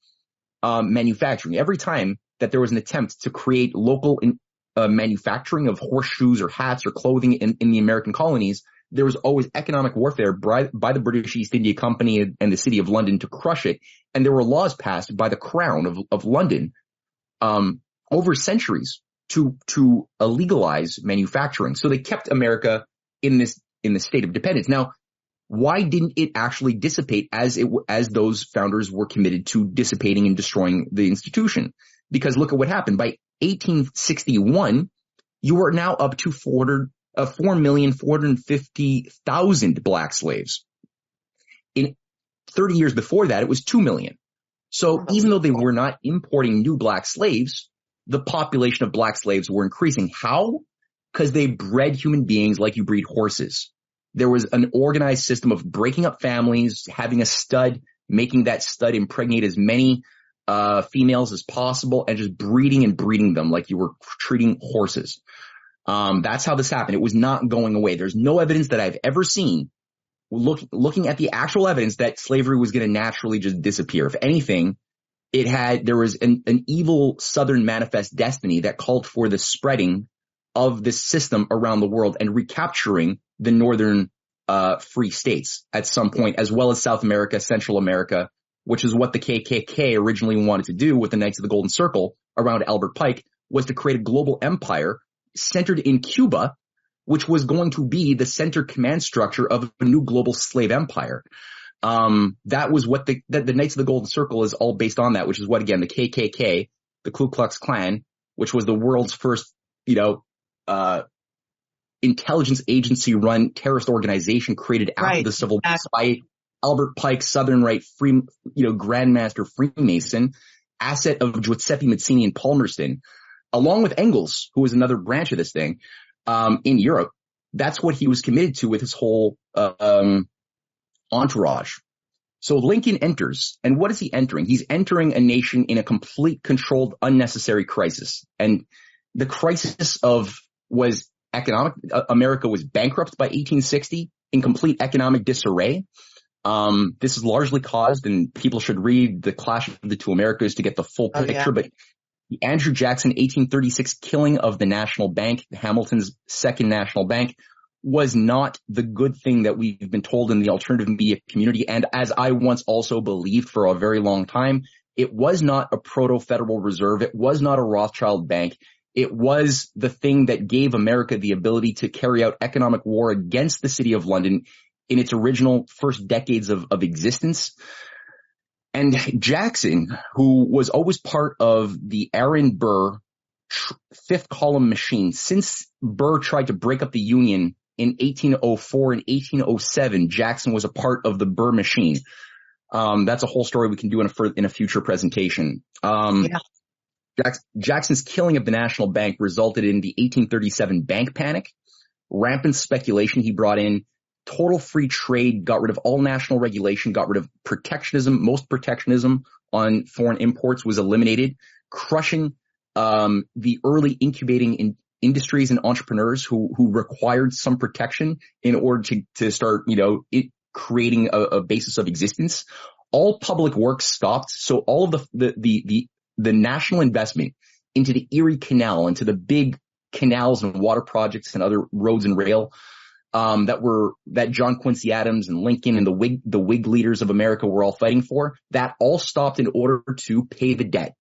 um, manufacturing. Every time that there was an attempt to create local in, uh, manufacturing of horseshoes or hats or clothing in, in the American colonies, there was always economic warfare by, by, the British East India Company and the city of London to crush it. And there were laws passed by the crown of, of London, um, over centuries to, to legalize manufacturing. So they kept America in this, in the state of dependence. Now, why didn't it actually dissipate as it, as those founders were committed to dissipating and destroying the institution? Because look at what happened. By 1861, you are now up to 400, uh, 4,450,000 black slaves. In 30 years before that, it was 2 million. So even though they were not importing new black slaves, the population of black slaves were increasing. How? Because they bred human beings like you breed horses. There was an organized system of breaking up families, having a stud, making that stud impregnate as many uh, females as possible, and just breeding and breeding them like you were treating horses. Um, that's how this happened. It was not going away. There's no evidence that I've ever seen look, looking at the actual evidence that slavery was going to naturally just disappear. If anything, it had, there was an, an evil Southern manifest destiny that called for the spreading of this system around the world and recapturing the Northern, uh, free states at some point, as well as South America, Central America, which is what the KKK originally wanted to do with the Knights of the Golden Circle around Albert Pike was to create a global empire centered in Cuba, which was going to be the center command structure of a new global slave empire. Um, that was what the, the, the Knights of the Golden Circle is all based on that, which is what again, the KKK, the Ku Klux Klan, which was the world's first, you know, uh, intelligence agency run terrorist organization created after right. the civil war by Albert Pike, Southern right free, you know, Grandmaster Freemason, asset of Giuseppe Mazzini and Palmerston, along with Engels, who was another branch of this thing, um, in Europe. That's what he was committed to with his whole, uh, um, entourage. So Lincoln enters, and what is he entering? He's entering a nation in a complete controlled unnecessary crisis. And the crisis of was economic, uh, America was bankrupt by 1860 in complete economic disarray. Um, this is largely caused, and people should read the Clash of the Two Americas to get the full picture, oh, yeah. but the Andrew Jackson 1836 killing of the National Bank, Hamilton's second national bank, was not the good thing that we've been told in the alternative media community. And as I once also believed for a very long time, it was not a proto-federal reserve. It was not a Rothschild bank. It was the thing that gave America the ability to carry out economic war against the city of London in its original first decades of, of existence. And Jackson, who was always part of the Aaron Burr fifth column machine, since Burr tried to break up the Union in 1804 and 1807, Jackson was a part of the Burr machine. Um, that's a whole story we can do in a, in a future presentation. Um, yeah. Jackson's killing of the National Bank resulted in the 1837 bank panic, rampant speculation he brought in, total free trade, got rid of all national regulation, got rid of protectionism. Most protectionism on foreign imports was eliminated, crushing um, the early incubating in industries and entrepreneurs who who required some protection in order to to start, you know, it creating a, a basis of existence. All public works stopped, so all of the the the the, the national investment into the Erie Canal, into the big canals and water projects and other roads and rail um, that were that John Quincy Adams and Lincoln and the Whig the Whig leaders of America were all fighting for. That all stopped in order to pay the debt,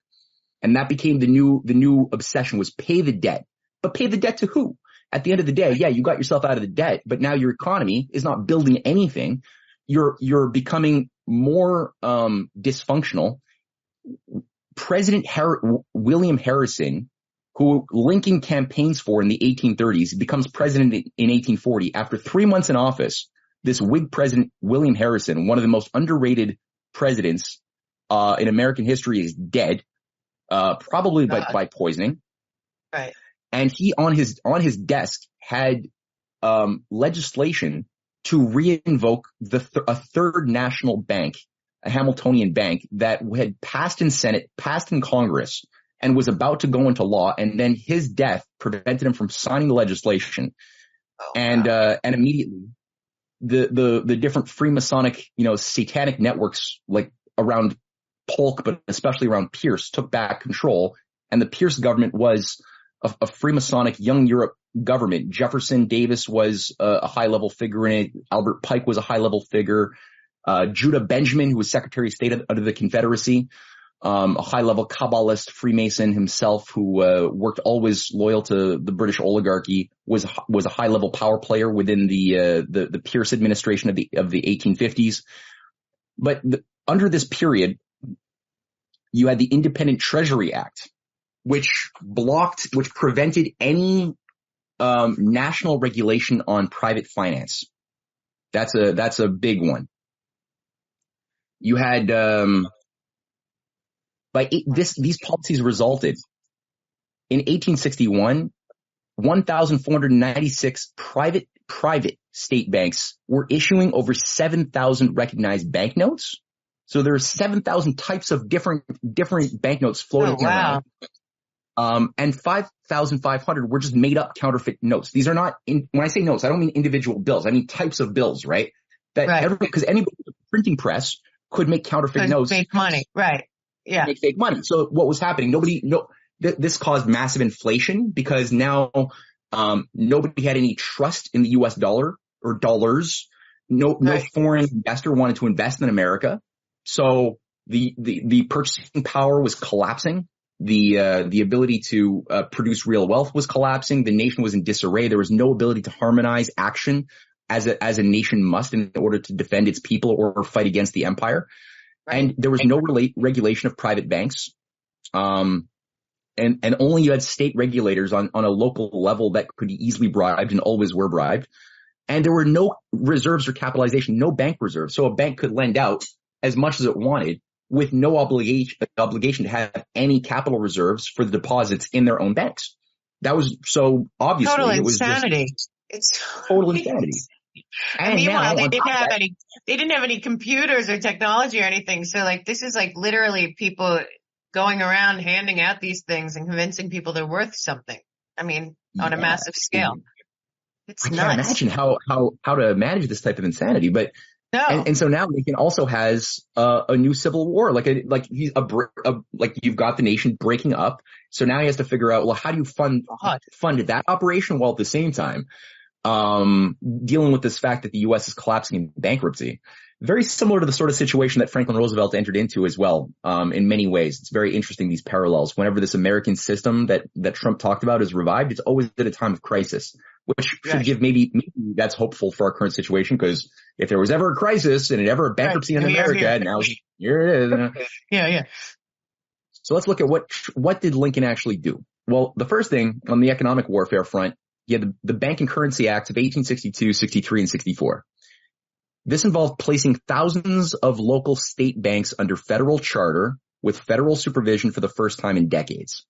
and that became the new the new obsession was pay the debt. But pay the debt to who? At the end of the day, yeah, you got yourself out of the debt, but now your economy is not building anything. You're you're becoming more um, dysfunctional. President William Harrison who Lincoln campaigns for in the 1830s, becomes president in 1840. After three months in office, this Whig president, William Harrison, one of the most underrated presidents uh, in American history, is dead, uh, probably by, by, poisoning. Right. And he on his on his desk had um, legislation to reinvoke the th- a third national bank a Hamiltonian bank that had passed in Senate, passed in Congress, and was about to go into law. And then his death prevented him from signing the legislation. Oh, and, wow. uh, and immediately the, the, the different Freemasonic, you know, satanic networks like around Polk, but especially around Pierce took back control. And the Pierce government was a, a Freemasonic young Europe government. Jefferson Davis was a, a high level figure in it. Albert Pike was a high level figure. Uh, Judah Benjamin, who was Secretary of State under the Confederacy, um, a high level Kabbalist Freemason himself who, uh, worked always loyal to the British oligarchy was, was a high level power player within the, uh, the, the Pierce administration of the, of the 1850s. But the, under this period, you had the Independent Treasury Act, which blocked, which prevented any, um, national regulation on private finance. That's a, that's a big one. You had, um, by eight, this, these policies resulted in 1861, 1,496 private, private state banks were issuing over 7,000 recognized banknotes. So there are 7,000 types of different, different banknotes floating oh, wow. around. Um, and 5,500 were just made up counterfeit notes. These are not, in, when I say notes, I don't mean individual bills. I mean types of bills, right? That right. every, cause anybody with a printing press could make counterfeit could notes. Make money. Right. Yeah. Make fake money. So what was happening? Nobody, no, th- this caused massive inflation because now, um, nobody had any trust in the US dollar or dollars. No, no foreign investor wanted to invest in America. So the, the, the purchasing power was collapsing. The, uh, the ability to, uh, produce real wealth was collapsing. The nation was in disarray. There was no ability to harmonize action as a, as a nation must in order to defend its people or fight against the empire. And there was no relate, regulation of private banks. Um, and, and only you had state regulators on, on a local level that could be easily bribed and always were bribed. And there were no reserves or capitalization, no bank reserves. So a bank could lend out as much as it wanted with no obligation, obligation to have any capital reserves for the deposits in their own banks. That was so obviously total it was insanity. it's total insanity. And, meanwhile, they didn't have any, they didn't have any computers or technology or anything. So like, this is like literally people going around handing out these things and convincing people they're worth something. I mean, on yeah, a massive scale. It's I nuts. can't imagine how, how, how to manage this type of insanity, but no. And, and so now Lincoln also has uh, a new civil war, like a, like he's a, a, like you've got the nation breaking up. So now he has to figure out, well, how do you fund, fund that operation while at the same time um, dealing with this fact that the U.S. is collapsing in bankruptcy. Very similar to the sort of situation that Franklin Roosevelt entered into as well, um, in many ways. It's very interesting, these parallels. Whenever this American system that, that Trump talked about is revived, it's always at a time of crisis, which should give maybe, maybe that's hopeful for our current situation because if there was ever a crisis and it ever a bankruptcy right. in America, yeah. now here it is. yeah, yeah. So let's look at what, what did Lincoln actually do? Well, the first thing on the economic warfare front you had the, the Bank and Currency Acts of 1862, 63, and 64. This involved placing thousands of local state banks under federal charter with federal supervision for the first time in decades.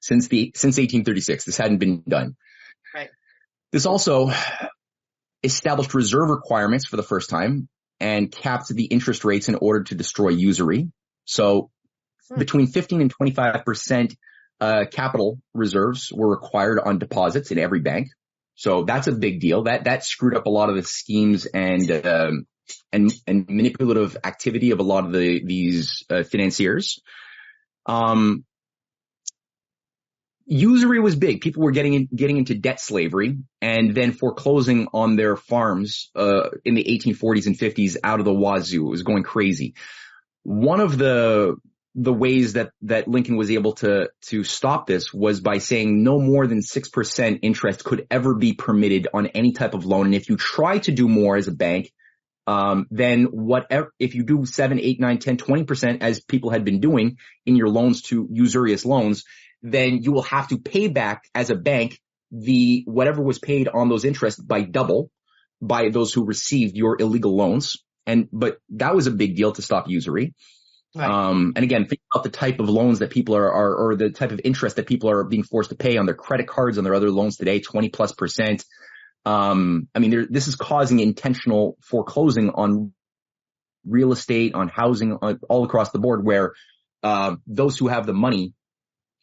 Since the, since 1836, this hadn't been done. Right. This also established reserve requirements for the first time and capped the interest rates in order to destroy usury. So hmm. between 15 and 25 percent uh, capital reserves were required on deposits in every bank. So that's a big deal. That, that screwed up a lot of the schemes and, um, and, and manipulative activity of a lot of the, these, uh, financiers. Um, usury was big. People were getting in, getting into debt slavery and then foreclosing on their farms, uh, in the 1840s and 50s out of the wazoo. It was going crazy. One of the the ways that, that Lincoln was able to, to stop this was by saying no more than 6% interest could ever be permitted on any type of loan. And if you try to do more as a bank, um, then whatever, if you do 7, 8, 9, 10, 20% as people had been doing in your loans to usurious loans, then you will have to pay back as a bank the, whatever was paid on those interest by double by those who received your illegal loans. And, but that was a big deal to stop usury. Right. Um, and again, think about the type of loans that people are, are, or the type of interest that people are being forced to pay on their credit cards and their other loans today, 20 plus percent. Um, I mean, this is causing intentional foreclosing on real estate, on housing, on, all across the board where, uh, those who have the money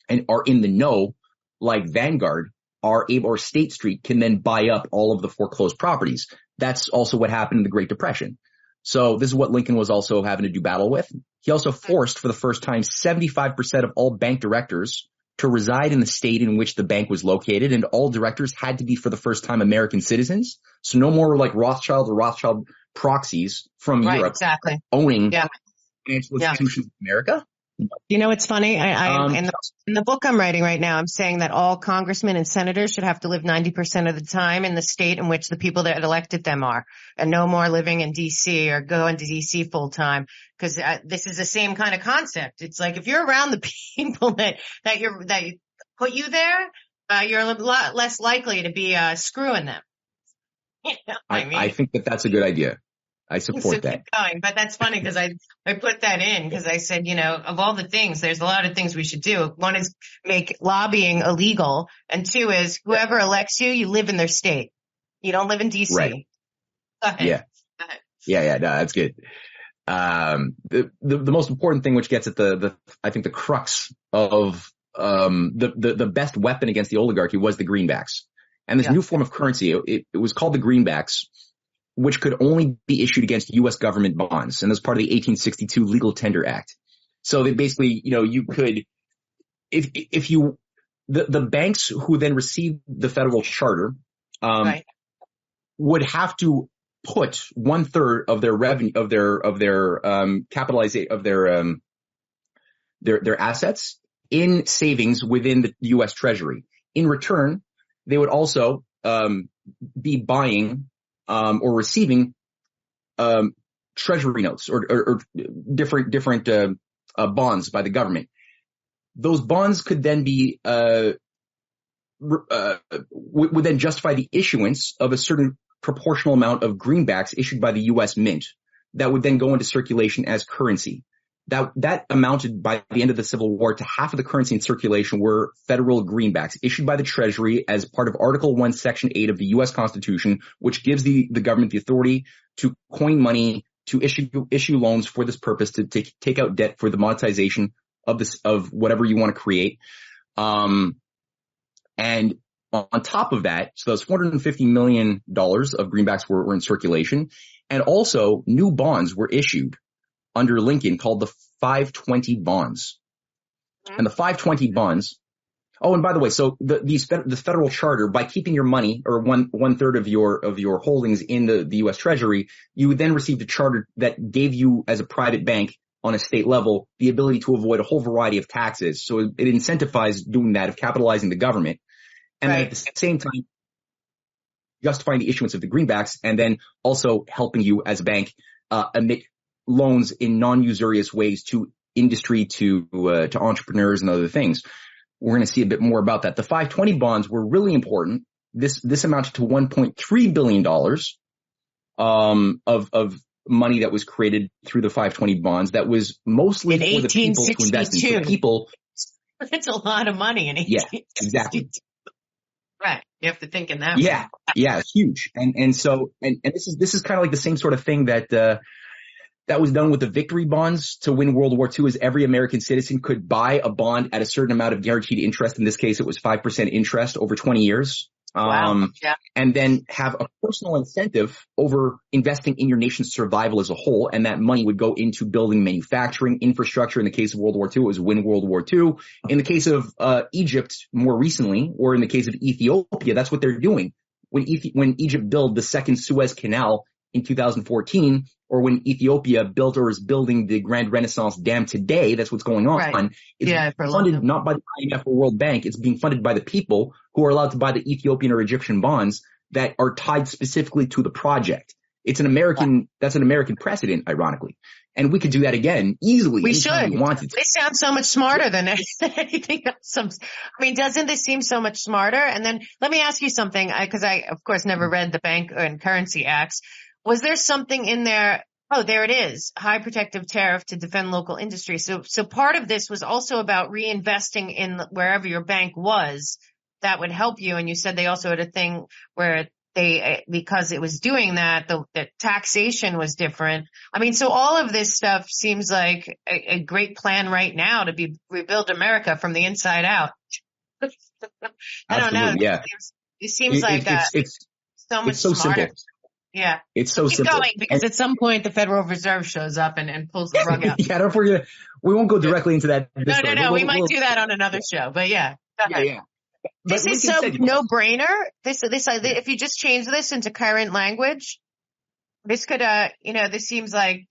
and are in the know, like Vanguard, are able, or State Street can then buy up all of the foreclosed properties. That's also what happened in the Great Depression. So this is what Lincoln was also having to do battle with. He also forced for the first time 75% of all bank directors to reside in the state in which the bank was located and all directors had to be for the first time American citizens. So no more like Rothschild or Rothschild proxies from right, Europe exactly. owning yeah. financial institutions yeah. in America. You know, it's funny. I, I um, in, the, in the book I'm writing right now, I'm saying that all congressmen and senators should have to live 90% of the time in the state in which the people that elected them are, and no more living in D.C. or going to D.C. full time. Because uh, this is the same kind of concept. It's like if you're around the people that that you're that put you there, uh, you're a lot less likely to be uh, screwing them. You know I, I, mean? I think that that's a good idea. I support that. Going. But that's funny because I, I put that in because I said, you know, of all the things, there's a lot of things we should do. One is make lobbying illegal. And two is whoever elects you, you live in their state. You don't live in DC. Right. Yeah. Yeah. Yeah. No, that's good. Um, the, the, the most important thing, which gets at the, the, I think the crux of, um, the, the, the best weapon against the oligarchy was the greenbacks. And this yeah. new form of currency, it, it was called the greenbacks which could only be issued against U.S. government bonds. And that's part of the 1862 Legal Tender Act. So that basically, you know, you could, if, if you, the, the banks who then received the federal charter, um, right. would have to put one third of their revenue, of their, of their, um, capitalization, of their, um, their, their assets in savings within the U.S. Treasury. In return, they would also, um, be buying um, or receiving um, treasury notes or, or, or different different uh, uh, bonds by the government. Those bonds could then be uh, uh would then justify the issuance of a certain proportional amount of greenbacks issued by the U.S. Mint that would then go into circulation as currency that that amounted by the end of the Civil War to half of the currency in circulation were federal greenbacks issued by the Treasury as part of Article 1, Section 8 of the U.S. Constitution, which gives the, the government the authority to coin money, to issue issue loans for this purpose, to take take out debt for the monetization of this of whatever you want to create. Um, and on top of that, so those 450 million dollars of greenbacks were, were in circulation, and also new bonds were issued under Lincoln called the 520 bonds. And the 520 bonds, oh, and by the way, so the, these, the federal charter, by keeping your money or one, one third of your, of your holdings in the, the U.S. Treasury, you would then receive a charter that gave you as a private bank on a state level the ability to avoid a whole variety of taxes. So it, it incentivized doing that of capitalizing the government. And right. at the same time, justifying the issuance of the greenbacks and then also helping you as a bank uh, emit loans in non-usurious ways to industry, to uh, to entrepreneurs and other things. We're going to see a bit more about that. The 520 bonds were really important. This this amounted to 1.3 billion dollars um, of of money that was created through the 520 bonds. That was mostly in for the people to invest in. So people. That's a lot of money in 1862. Yeah, exactly. Right. You have to think in that. Yeah. Way. Yeah. Huge. And, and so, and, and this is, this is kind of like the same sort of thing that, uh, that was done with the victory bonds to win World War II is every American citizen could buy a bond at a certain amount of guaranteed interest. In this case, it was 5% interest over 20 years. Wow. Um, yeah. and then have a personal incentive over investing in your nation's survival as a whole. And that money would go into building manufacturing infrastructure. In the case of World War II, it was win World War II. In the case of, uh, Egypt more recently, or in the case of Ethiopia, that's what they're doing. When, Ethi- when Egypt built the second Suez Canal in 2014, or when Ethiopia built or is building the Grand Renaissance Dam today, that's what's going on. Right. It's yeah, funded not by the IMF or World Bank. It's being funded by the people who are allowed to buy the Ethiopian or Egyptian bonds that are tied specifically to the project. It's an American, that's an American precedent, ironically. And we could do that again easily. We should. We wanted to. They sound so much smarter than anything else. I mean, doesn't this seem so much smarter? And then let me ask you something, because I, I, of course, never mm-hmm. read the Bank and Currency Acts. Was there something in there? Oh, there it is. High protective tariff to defend local industry. So, so part of this was also about reinvesting in wherever your bank was that would help you. And you said they also had a thing where they, eh, because it was doing that, the, the, taxation was different. I mean, so all of this stuff seems like a, a great plan right now to be rebuild America from the inside out. I don't know. Yeah. It, seems it, like it, it's, it's, so much it's so smarter. simple. Yeah. It's so Keep simple. going because and, at some point the Federal Reserve shows up and, and pulls the rug out. yeah, don't forget. We won't go directly into that. No, no, no. We'll, we might we'll, do that on another show, but yeah. Yeah, yeah. This is so no brainer. This, this, uh, if you just change this into current language, this could, uh, you know, this seems like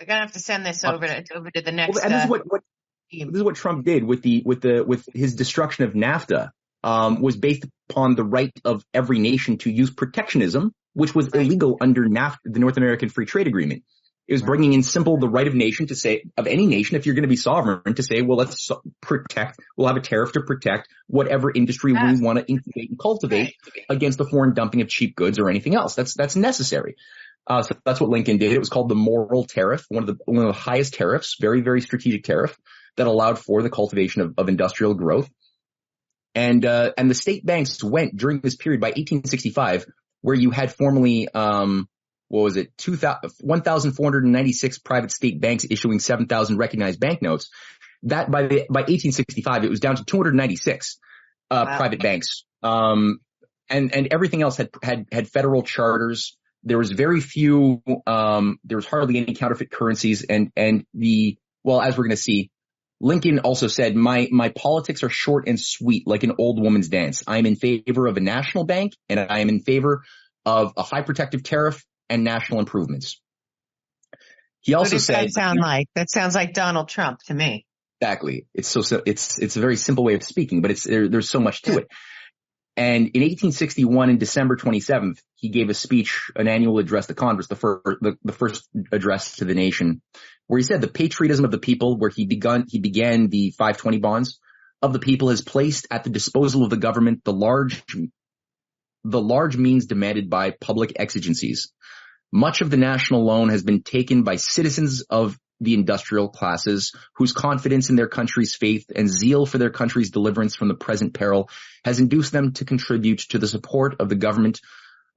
we're gonna have to send this over to over to the next. Well, and this is what, what this is what Trump did with the with the with his destruction of NAFTA. Um, was based upon the right of every nation to use protectionism, which was illegal under NAFTA, the North American Free Trade Agreement. It was bringing in simple the right of nation to say, of any nation, if you're going to be sovereign, to say, well, let's protect, we'll have a tariff to protect whatever industry we want to incubate and cultivate against the foreign dumping of cheap goods or anything else. That's, that's necessary. Uh, so that's what Lincoln did. It was called the Morrill tariff, one of the, one of the highest tariffs, very, very strategic tariff that allowed for the cultivation of, of industrial growth. And, uh, and the state banks went during this period by 1865, where you had formerly, um, what was it, 1,496 private state banks issuing 7,000 recognized banknotes. That by the, by 1865, it was down to 296, uh, wow. private banks. Um, and, and everything else had, had, had federal charters. There was very few, um, there was hardly any counterfeit currencies and, and the, well, as we're going to see, Lincoln also said, my, my politics are short and sweet like an old woman's dance. I am in favor of a national bank and I am in favor of a high protective tariff and national improvements. He also said, that sound like? That sounds like Donald Trump to me. Exactly. It's so, so it's, it's a very simple way of speaking, but it's, there, there's so much to it. And in 1861, in December 27th, he gave a speech, an annual address to Congress, the first, the, the first address to the nation, where he said the patriotism of the people, where he begun, he began the 520 bonds of the people has placed at the disposal of the government the large, the large means demanded by public exigencies. Much of the national loan has been taken by citizens of the industrial classes whose confidence in their country's faith and zeal for their country's deliverance from the present peril has induced them to contribute to the support of the government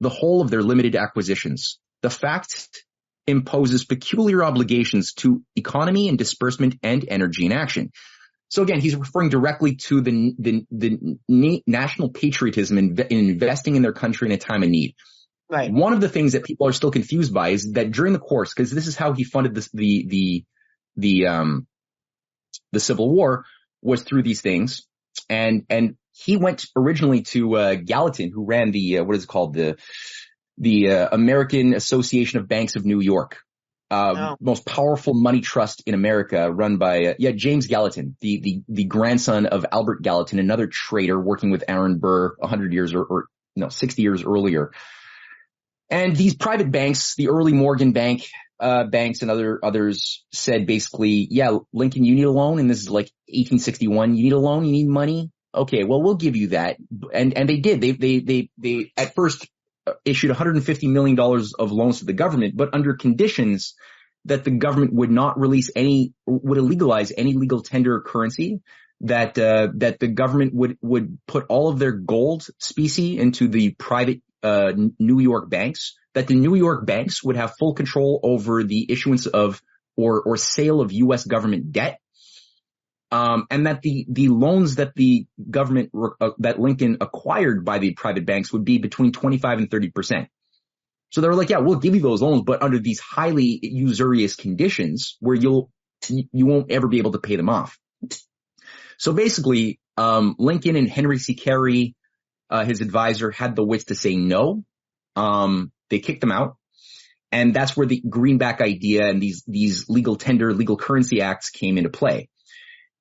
the whole of their limited acquisitions. The fact imposes peculiar obligations to economy and disbursement and energy in action. So again, he's referring directly to the, the, the national patriotism in, in investing in their country in a time of need. Right. One of the things that people are still confused by is that during the course, because this is how he funded this, the the the um the Civil War was through these things, and and he went originally to uh, Gallatin, who ran the uh, what is it called the the uh, American Association of Banks of New York, uh, oh. most powerful money trust in America, run by uh, yeah James Gallatin, the the the grandson of Albert Gallatin, another traitor working with Aaron Burr a hundred years or, or no sixty years earlier. And these private banks, the early Morgan Bank, uh, banks and other, others said basically, yeah, Lincoln, you need a loan. And this is like 1861. You need a loan. You need money. Okay. Well, we'll give you that. And, and they did. They, they, they, they at first issued $150 million of loans to the government, but under conditions that the government would not release any, would illegalize any legal tender currency, that, uh, that the government would, would put all of their gold specie into the private uh, New York banks, that the New York banks would have full control over the issuance of or or sale of U.S. government debt, um, and that the the loans that the government uh, that Lincoln acquired by the private banks would be between 25 and 30 percent. So they were like, yeah, we'll give you those loans, but under these highly usurious conditions where you'll you won't ever be able to pay them off. So basically, um, Lincoln and Henry C. Carey uh, his advisor had the wits to say no. Um, they kicked them out. And that's where the greenback idea and these, these legal tender, legal currency acts came into play.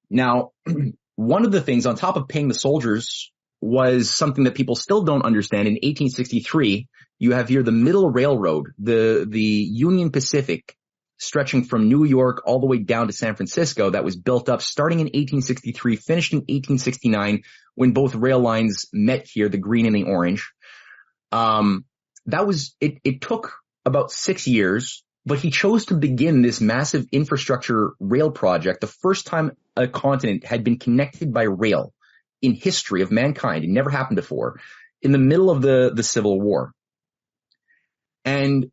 Now, one of the things on top of paying the soldiers was something that people still don't understand. In 1863, you have here the Middle Railroad, the, the Union Pacific stretching from New York all the way down to San Francisco that was built up starting in 1863, finished in 1869 when both rail lines met here, the green and the orange. Um, that was, it, it took about six years, but he chose to begin this massive infrastructure rail project the first time a continent had been connected by rail in history of mankind. It never happened before. in the middle of the, the Civil War. And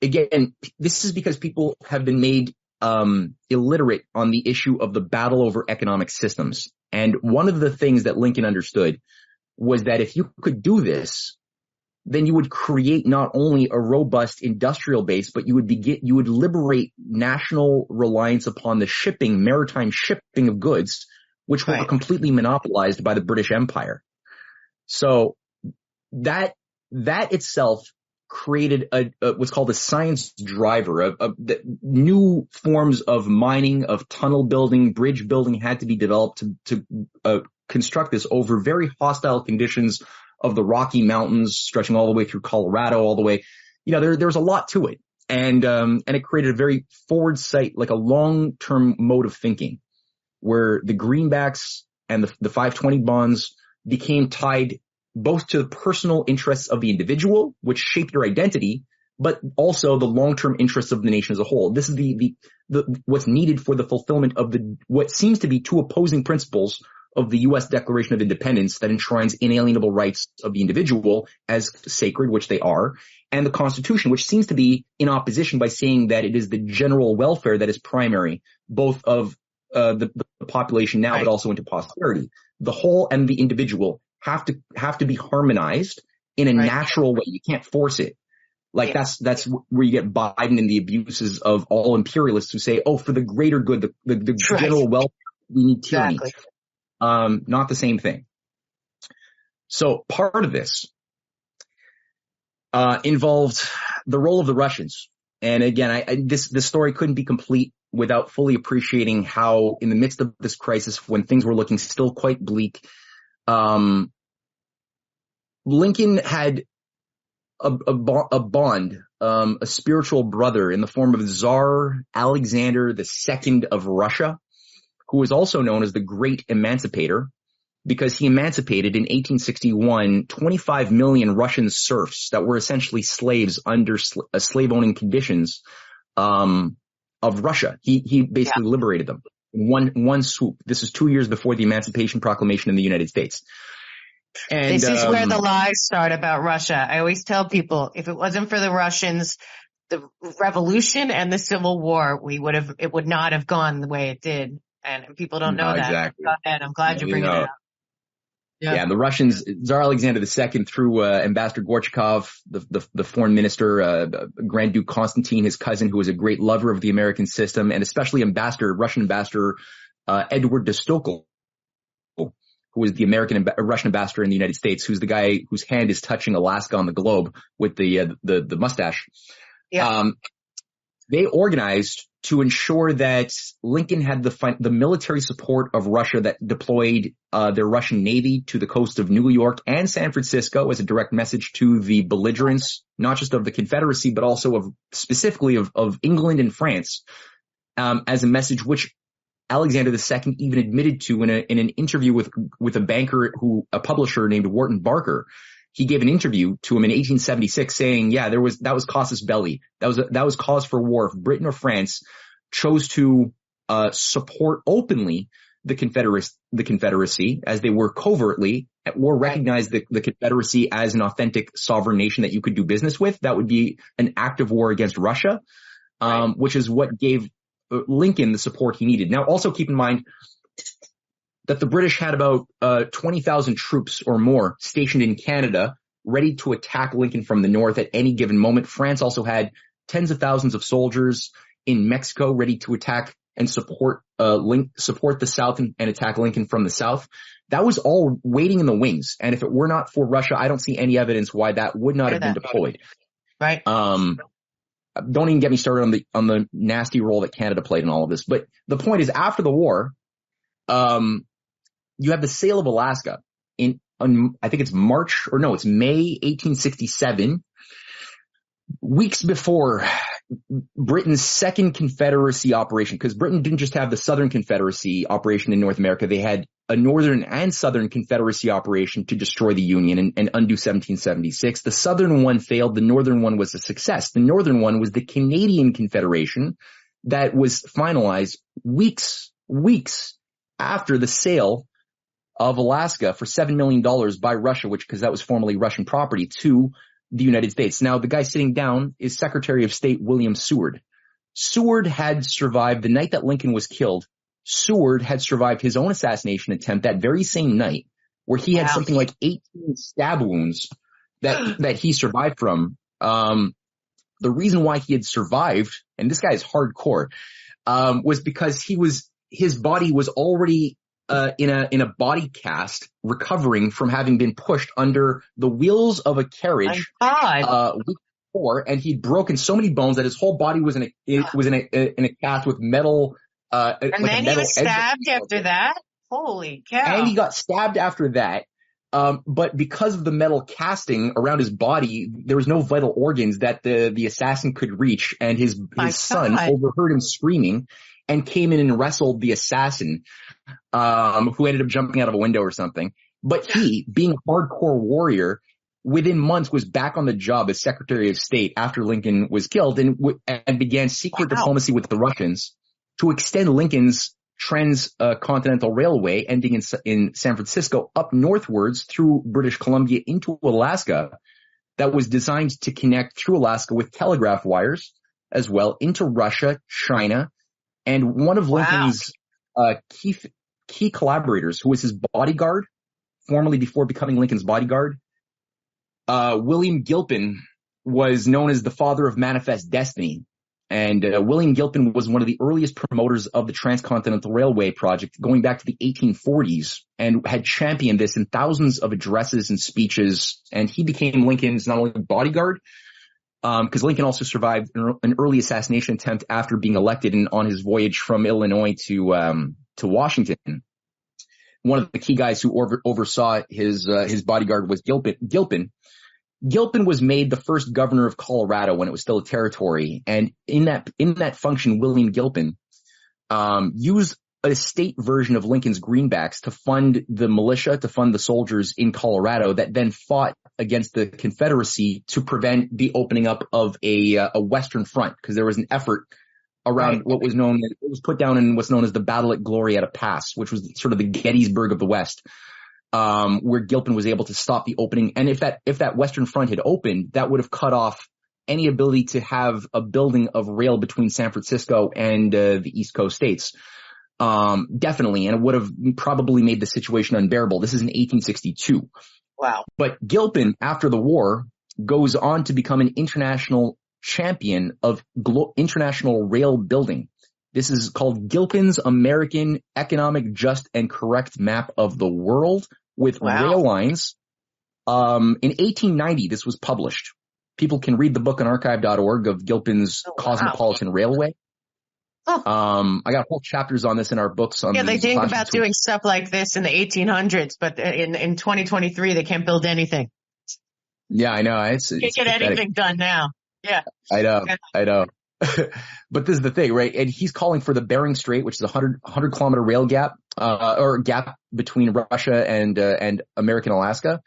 again, this is because people have been made um, illiterate on the issue of the battle over economic systems. And one of the things that Lincoln understood was that if you could do this, then you would create not only a robust industrial base, but you would begin, you would liberate national reliance upon the shipping, maritime shipping of goods, which were completely monopolized by the British Empire. So that, that itself created a, a, what's called a science driver. A, new forms of mining, of tunnel building, bridge building had to be developed to, to uh, construct this over very hostile conditions of the Rocky Mountains, stretching all the way through Colorado, all the way. You know, there there's a lot to it, and um, and it created a very forward sight, like a long term mode of thinking, where the greenbacks and the the 520 bonds became tied both to the personal interests of the individual, which shaped your identity, but also the long-term interests of the nation as a whole. This is the, the, the, what's needed for the fulfillment of the, what seems to be two opposing principles of the U.S. Declaration of Independence that enshrines inalienable rights of the individual as sacred, which they are, and the Constitution, which seems to be in opposition by saying that it is the general welfare that is primary, both of uh, the, the, population now, right. but also into posterity. The whole and the individual have to have to be harmonized in a right. natural way. You can't force it. Like yeah. that's that's where you get Biden and the abuses of all imperialists who say, "Oh, for the greater good, the the, the right. general welfare, we need tyranny." Exactly. Um, not the same thing. So part of this uh, involved the role of the Russians, and again, I, I, this this story couldn't be complete without fully appreciating how, in the midst of this crisis, when things were looking still quite bleak, um, Lincoln had a, a, a bond, um, a spiritual brother in the form of Tsar Alexander II of Russia, who was also known as the Great Emancipator because he emancipated in 1861 25 million Russian serfs that were essentially slaves under sl- uh, slave owning conditions um, of Russia. He he basically yeah. liberated them one one swoop. This is two years before the Emancipation Proclamation in the United States. And, this is um, where the lies start about Russia. I always tell people if it wasn't for the Russians, the revolution and the Civil War, we would have it would not have gone the way it did. And people don't know no, that. Exactly. I'm glad yeah, you bring it up. Yeah. yeah. the Russians, Tsar Alexander II through uh, Ambassador Gorchakov, the, the, the foreign minister, uh, Grand Duke Constantine, his cousin, who was a great lover of the American system, and especially Ambassador, Russian Ambassador uh, Edward de Stoeckl, who was the American Russian ambassador in the United States, who's the guy whose hand is touching Alaska on the globe with the uh, the the mustache. Yeah. Um, they organized to ensure that Lincoln had the the military support of Russia that deployed uh, their Russian navy to the coast of New York and San Francisco as a direct message to the belligerents, not just of the Confederacy, but also of specifically of, of England and France, um, as a message which Alexander II even admitted to in a in an interview with with a banker who a publisher named Wharton Barker he gave an interview to him in 1876 saying, yeah, there was, that was casus belli. That was, a, that was cause for war. If Britain or France chose to, uh, support openly the Confederacy, the Confederacy as they were covertly or recognize the, the Confederacy as an authentic sovereign nation that you could do business with, that would be an act of war against Russia, um, right. which is what gave uh, Lincoln the support he needed. Now also keep in mind, that the British had about uh, 20,000 troops or more stationed in Canada, ready to attack Lincoln from the north at any given moment. France also had tens of thousands of soldiers in Mexico ready to attack and support uh, link, support the South and, and, attack Lincoln from the South. That was all waiting in the wings. And if it were not for Russia, I don't see any evidence why that would not have been deployed. Right. Um, don't even get me started on the on the nasty role that Canada played in all of this. But the point is, after the war, um, you have the sale of Alaska in, on, I think it's March or no, it's May 1867. Weeks before Britain's second Confederacy operation, because Britain didn't just have the Southern Confederacy operation in North America, they had a Northern and Southern Confederacy operation to destroy the Union and, and undo 1776. The Southern one failed. The Northern one was a success. The Northern one was the Canadian Confederation that was finalized weeks, weeks after the sale of Alaska for $7 million by Russia, which, cause that was formerly Russian property to the United States. Now the guy sitting down is Secretary of State William Seward. Seward had survived the night that Lincoln was killed. Seward had survived his own assassination attempt that very same night where he had something like 18 stab wounds that, that he survived from. Um, the reason why he had survived, and this guy is hardcore, um, was because he was, his body was already uh, in a in a body cast, recovering from having been pushed under the wheels of a carriage uh, week before, and he'd broken so many bones that his whole body was in a it was in a in a cast with metal. Uh, and like then he was stabbed after that. Holy cow! And he got stabbed after that. Um, but because of the metal casting around his body, there was no vital organs that the, the assassin could reach and his, his son overheard him screaming and came in and wrestled the assassin, um, who ended up jumping out of a window or something. But he, being a hardcore warrior, within months was back on the job as Secretary of State after Lincoln was killed and, and began secret wow. diplomacy with the Russians to extend Lincoln's transcontinental uh, railway ending in, in San Francisco up northwards through British Columbia into Alaska that was designed to connect through Alaska with telegraph wires as well into Russia, China, and one of Lincoln's wow. uh, key key collaborators, who was his bodyguard, formerly before becoming Lincoln's bodyguard, uh, William Gilpin was known as the father of Manifest Destiny. And uh, William Gilpin was one of the earliest promoters of the Transcontinental Railway project going back to the 1840s and had championed this in thousands of addresses and speeches. And he became Lincoln's not only bodyguard, because um, Lincoln also survived an early assassination attempt after being elected and on his voyage from Illinois to um, to Washington. One of the key guys who over, oversaw his uh, his bodyguard was Gilpin. Gilpin. Gilpin was made the first governor of Colorado when it was still a territory, and in that in that function, William Gilpin um, used a state version of Lincoln's greenbacks to fund the militia, to fund the soldiers in Colorado that then fought against the Confederacy to prevent the opening up of a, uh, a Western front because there was an effort around right. what was known, it was put down in what's known as the Battle at Glorieta Pass, which was sort of the Gettysburg of the West. Um, where Gilpin was able to stop the opening. And if that, if that Western front had opened, that would have cut off any ability to have a building of rail between San Francisco and uh, the East Coast states. Um, definitely. And it would have probably made the situation unbearable. This is in 1862. Wow. But Gilpin, after the war, goes on to become an international champion of glo- international rail building. This is called Gilpin's American Economic Just and Correct Map of the World with wow. rail lines. Um, in 1890, this was published. People can read the book on archive.org of Gilpin's oh, Cosmopolitan wow. Railway. Um, I got whole chapters on this in our books. On yeah, they think about doing stuff like this in the 1800s, but in in 2023 they can't build anything. Yeah, I know. It's, can't it's get pathetic. anything done now. Yeah, I know. I know. but this is the thing, right? And he's calling for the Bering Strait, which is a 100, 100 kilometer rail gap, uh, or gap between Russia and, uh, and American Alaska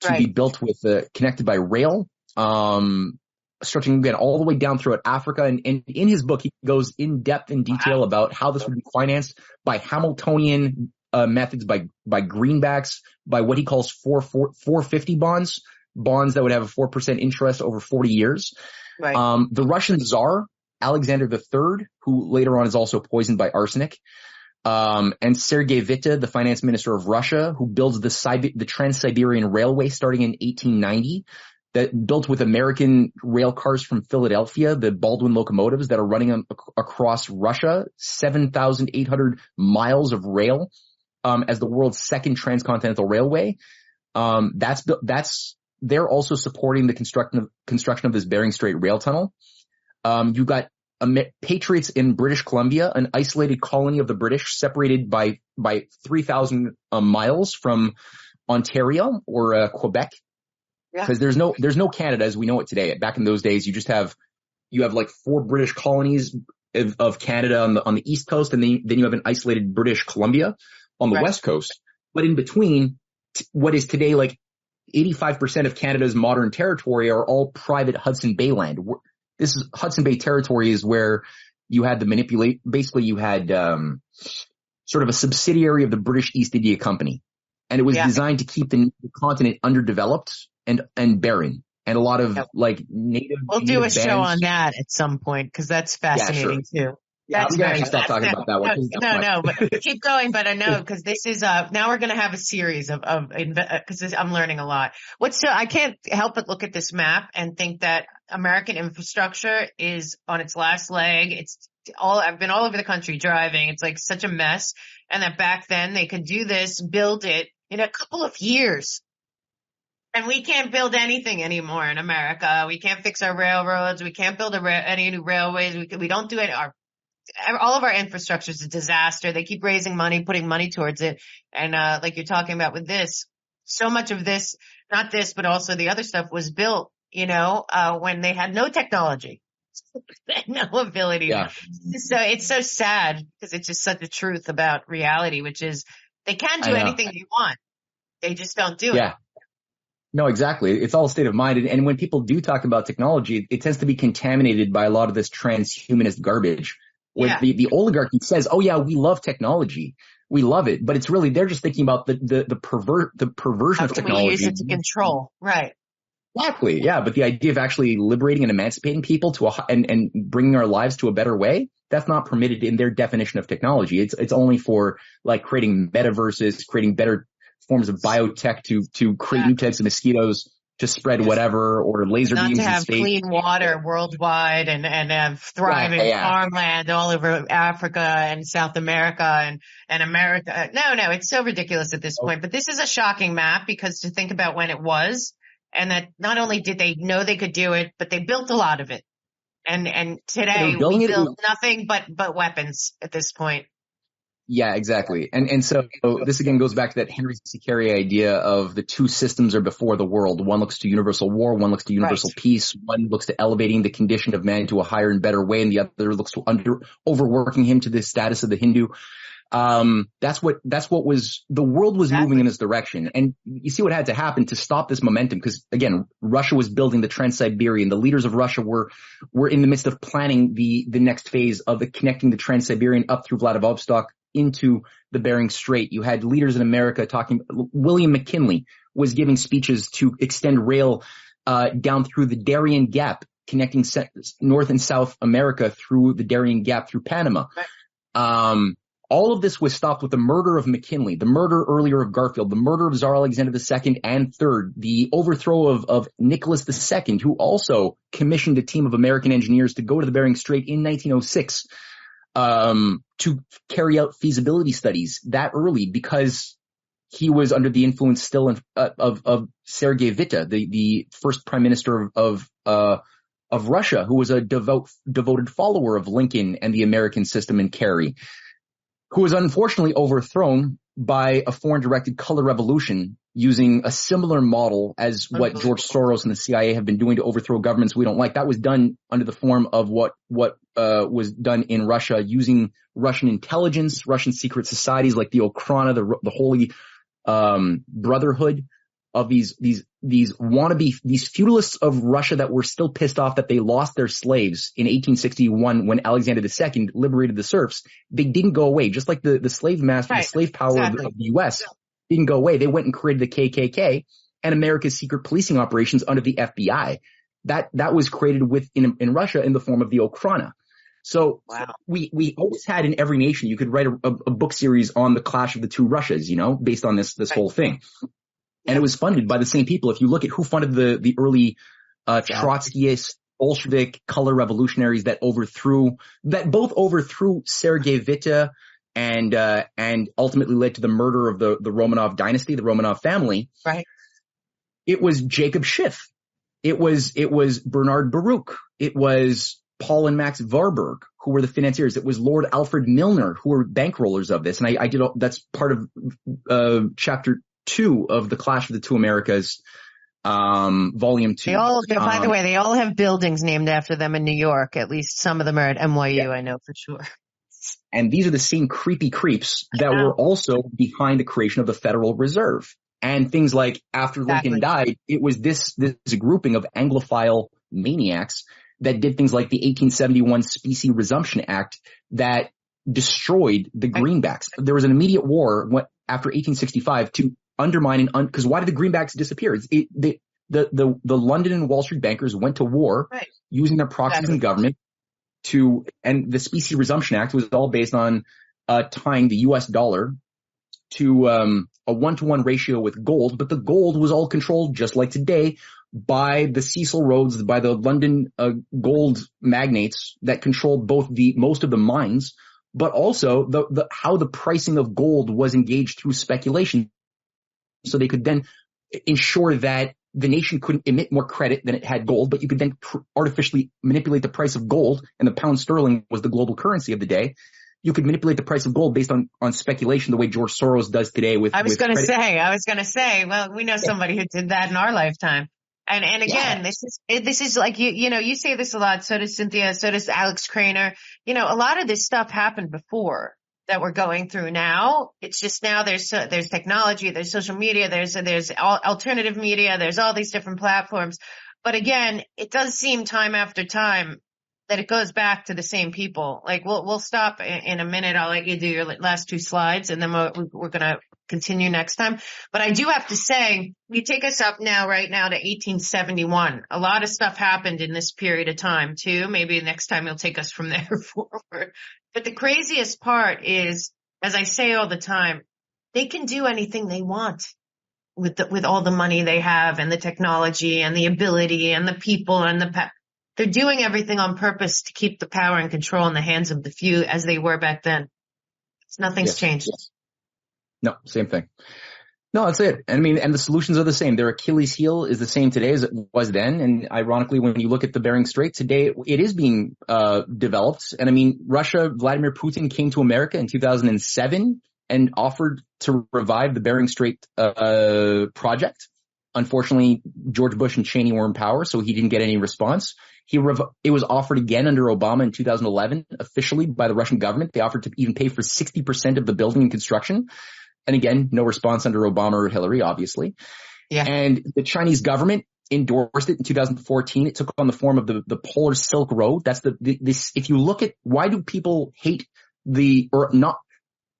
to right. be built with, uh, connected by rail. Um, stretching again all the way down throughout Africa. And, and in his book, he goes in depth in detail wow. about how this would be financed by Hamiltonian uh, methods, by by greenbacks, by what he calls four four four fifty bonds, bonds that would have a four percent interest over forty years. Right. Um, the Russian Tsar Alexander III, who later on is also poisoned by arsenic. Um, and Sergei Witte, the finance minister of Russia, who builds the, the Trans-Siberian Railway starting in 1890, that built with American rail cars from Philadelphia, the Baldwin locomotives that are running across Russia, 7,800 miles of rail, um, as the world's second transcontinental railway. Um, that's, that's, they're also supporting the construction of, construction of this Bering Strait rail tunnel. Um, you've got patriots in British Columbia, an isolated colony of the British separated by, by 3,000 uh, miles from Ontario or uh, Quebec because there's no there's no Canada as we know it today. Back in those days, you just have you have like four British colonies of, of Canada on the on the east coast, and then then you have an isolated British Columbia on the right. west coast. But in between, t- what is today like 85% of Canada's modern territory are all private Hudson Bay land. This is Hudson Bay territory is where you had the manipulate. Basically, you had um, sort of a subsidiary of the British East India Company and it was yeah. designed to keep the, the, continent underdeveloped and and barren. And a lot of yep. like native. We'll native do a bands. show on that at some point because that's fascinating yeah, sure. too. Yeah, That's we actually stop talking about that one. No, no, but keep going. But I know because this is uh now we're going to have a series of of because uh, I'm learning a lot. What's so I can't help but look at this map and think that American infrastructure is on its last leg. It's all I've been all over the country driving. It's like such a mess, and that back then they could do this, build it in a couple of years. And we can't build anything anymore in America. We can't fix our railroads. We can't build ra- any new railways. We, we don't do it. Our all of our infrastructure is a disaster. They keep raising money, putting money towards it. And, uh, like you're talking about with this, so much of this, not this, but also the other stuff was built, you know, uh, when they had no technology. no ability. Yeah. So it's so sad because it's just such a truth about reality, which is they can do anything they want. They just don't do yeah. it. No, exactly. It's all state of mind. And, and when people do talk about technology, it tends to be contaminated by a lot of this transhumanist garbage where yeah. the, the oligarchy says, oh yeah, we love technology. We love it. But it's really, they're just thinking about the, the, the pervert, the perversion How of technology. We use it to control. Right. Exactly. Yeah. But the idea of actually liberating and emancipating people to a, and, and bringing our lives to a better way, that's not permitted in their definition of technology. It's, it's only for like creating metaverses, creating better forms of biotech to, to create yeah. new types of mosquitoes to spread whatever or laser Not beams to have clean water worldwide and and have thriving yeah, yeah. farmland all over Africa and South America and and America. No, no, it's so ridiculous at this oh. point. But this is a shocking map because to think about when it was and that not only did they know they could do it, but they built a lot of it. And and today we build nothing but but weapons at this point. Yeah, exactly. And and so this again goes back to that Henry C. Carey idea of the two systems are before the world. One looks to universal war, one looks to universal right. peace, one looks to elevating the condition of man to a higher and better way, and the other looks to under overworking him to the status of the Hindu. Um, that's what that's what was the world was exactly. moving in this direction, and you see what had to happen to stop this momentum. Because again, Russia was building the Trans-Siberian. The leaders of Russia were were in the midst of planning the the next phase of the connecting the Trans-Siberian up through Vladivostok into the Bering Strait. You had leaders in America talking. William McKinley was giving speeches to extend rail uh, down through the Darien Gap, connecting North and South America through the Darien Gap through Panama. Um, all of this was stopped with the murder of McKinley, the murder earlier of Garfield, the murder of Tsar Alexander II and III, the overthrow of, of Nicholas II, who also commissioned a team of American engineers to go to the Bering Strait in 1906 um, to carry out feasibility studies that early because he was under the influence still in, uh, of of Sergei Witte, the the first prime minister of of, uh, of Russia, who was a devout devoted follower of Lincoln and the American system in Carey, who was unfortunately overthrown by a foreign directed color revolution using a similar model as what George Soros and the CIA have been doing to overthrow governments we don't like. That was done under the form of what what uh, was done in Russia using Russian intelligence, Russian secret societies like the Okhrana, the the Holy um, Brotherhood of these these these wannabe these feudalists of Russia that were still pissed off that they lost their slaves in 1861 when Alexander II liberated the serfs. They didn't go away, just like the the slave master, right. the slave power exactly. of, of the U.S didn't go away. They went and created the KKK and America's secret policing operations under the FBI. That, that was created with in, in Russia in the form of the Okhrana. So wow. we, we always had in every nation, you could write a, a, book series on the clash of the two Russias, you know, based on this, this right. whole thing. And it was funded by the same people. If you look at who funded the, the early, uh, Trotskyist, Bolshevik color revolutionaries that overthrew, that both overthrew Sergei Witte and uh, and ultimately led to the murder of the the Romanov dynasty, the Romanov family. Right. It was Jacob Schiff. It was it was Bernard Baruch. It was Paul and Max Warburg, who were the financiers. It was Lord Alfred Milner, who were bankrollers of this. And I, I did that's part of uh, chapter two of the Clash of the Two Americas, um, volume two. They all, by um, the way, they all have buildings named after them in New York. At least some of them are at NYU. Yeah. I know for sure. And these are the same creepy creeps that were also behind the creation of the Federal Reserve. And things like after exactly. Lincoln died, it was this, this grouping of Anglophile maniacs that did things like the 1871 Specie Resumption Act that destroyed the greenbacks. There was an immediate war after 1865 to undermine and because un- why did the greenbacks disappear? It, they, the the the London and Wall Street bankers went to war right. using their proxies exactly. in government to, and the Specie Resumption Act was all based on uh, tying the U.S. dollar to um, a one-to-one ratio with gold, but the gold was all controlled just like today by the Cecil Rhodes, by the London uh, gold magnates that controlled both the most of the mines, but also the, the how the pricing of gold was engaged through speculation, so they could then ensure that the nation couldn't emit more credit than it had gold, but you could then pr- artificially manipulate the price of gold, and the pound sterling was the global currency of the day. You could manipulate the price of gold based on, on speculation the way George Soros does today with. I was going to say, I was going to say, well, we know somebody who did that in our lifetime. And, and again, yeah. this is, this is like, you, you know, you say this a lot. So does Cynthia. So does Alex Krainer. You know, a lot of this stuff happened before that we're going through now. It's just now there's uh, there's technology, there's social media, there's there's all, alternative media, there's all these different platforms. But again, it does seem time after time that it goes back to the same people. Like we'll we'll stop in a minute. I'll let you do your last two slides, and then we're, we're gonna continue next time. But I do have to say, you take us up now, right now to 1871. A lot of stuff happened in this period of time too. Maybe next time you'll take us from there forward. But the craziest part is, as I say all the time, they can do anything they want with the, with all the money they have and the technology and the ability and the people and the pa- they're doing everything on purpose to keep the power and control in the hands of the few as they were back then. It's, nothing's yes, changed. Yes. No, same thing. No, that's it. I mean, and the solutions are the same. Their Achilles heel is the same today as it was then. And ironically, when you look at the Bering Strait today, it is being uh, developed. And I mean, Russia, Vladimir Putin came to America in 2007 and offered to revive the Bering Strait uh, project. Unfortunately, George Bush and Cheney were in power, so he didn't get any response. He rev- it was offered again under Obama in 2011, officially by the Russian government. They offered to even pay for 60% of the building and construction. And again, no response under Obama or Hillary, obviously. Yeah. And the Chinese government endorsed it in 2014. It took on the form of the, the Polar Silk Road. That's the, the, this, if you look at why do people hate the, or not,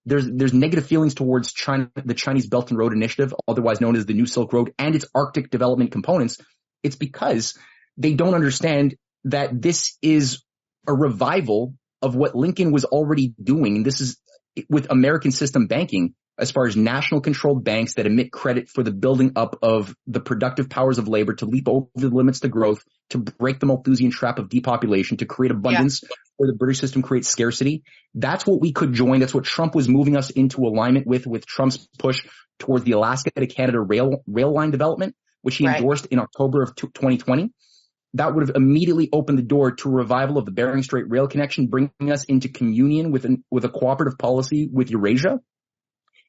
there's, there's negative feelings towards China, the Chinese Belt and Road Initiative, otherwise known as the New Silk Road and its Arctic development components. It's because they don't understand that this is a revival of what Lincoln was already doing. And this is with American system banking as far as national controlled banks that emit credit for the building up of the productive powers of labor to leap over the limits to growth, to break the Malthusian trap of depopulation, to create abundance yeah. where the British system creates scarcity. That's what we could join. That's what Trump was moving us into alignment with, with Trump's push towards the Alaska to Canada rail, rail line development, which he right. endorsed in October of 2020 that would have immediately opened the door to a revival of the Bering Strait rail connection, bringing us into communion with an, with a cooperative policy with Eurasia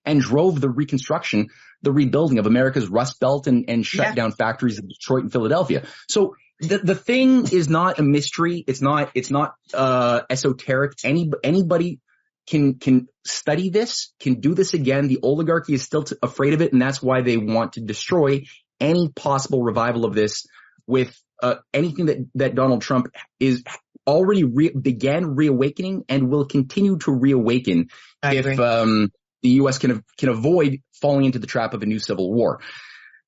and drove the reconstruction, the rebuilding of America's Rust Belt and, and shut yeah. down factories in Detroit and Philadelphia. So the, the thing is not a mystery. It's not, it's not, uh, esoteric. Any, anybody can, can study this, can do this again. The oligarchy is still t- afraid of it. And that's why they want to destroy any possible revival of this with, uh, anything that, that Donald Trump is already re- began reawakening and will continue to reawaken I if, agree. um, the U.S. can can avoid falling into the trap of a new civil war.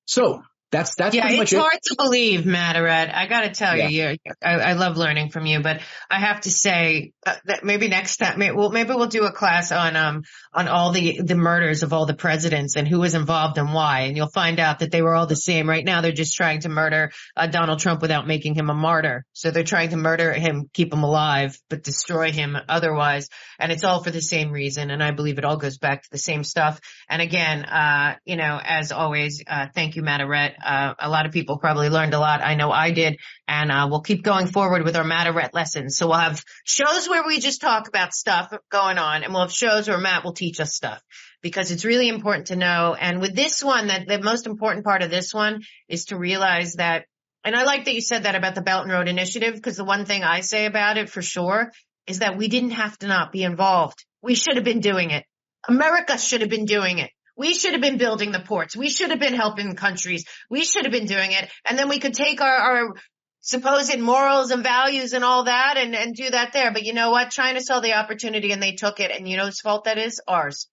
So that's that's yeah. it's hard it. to believe, Matt Ehret. I got to tell yeah. you, I, I, love learning from you, but I have to say uh, that maybe next time, maybe, well, maybe we'll do a class on um on all the the murders of all the presidents and who was involved and why, and you'll find out that they were all the same. Right now, they're just trying to murder uh, Donald Trump without making him a martyr. So they're trying to murder him, keep him alive, but destroy him otherwise, and it's all for the same reason. And I believe it all goes back to the same stuff. And again, uh, you know, as always, uh, thank you, Matt Ehret. Uh, a lot of people probably learned a lot. I know I did. And, uh, we'll keep going forward with our Matt Ehret lessons. So we'll have shows where we just talk about stuff going on and we'll have shows where Matt will teach us stuff because it's really important to know. And with this one, that the most important part of this one is to realize that and I like that you said that about the Belt and Road Initiative because the one thing I say about it for sure is that we didn't have to not be involved. We should have been doing it. America should have been doing it. We should have been building the ports. We should have been helping countries. We should have been doing it. And then we could take our, our supposed morals and values and all that and, and do that there. But you know what? China saw the opportunity and they took it. And you know whose fault that is? Ours.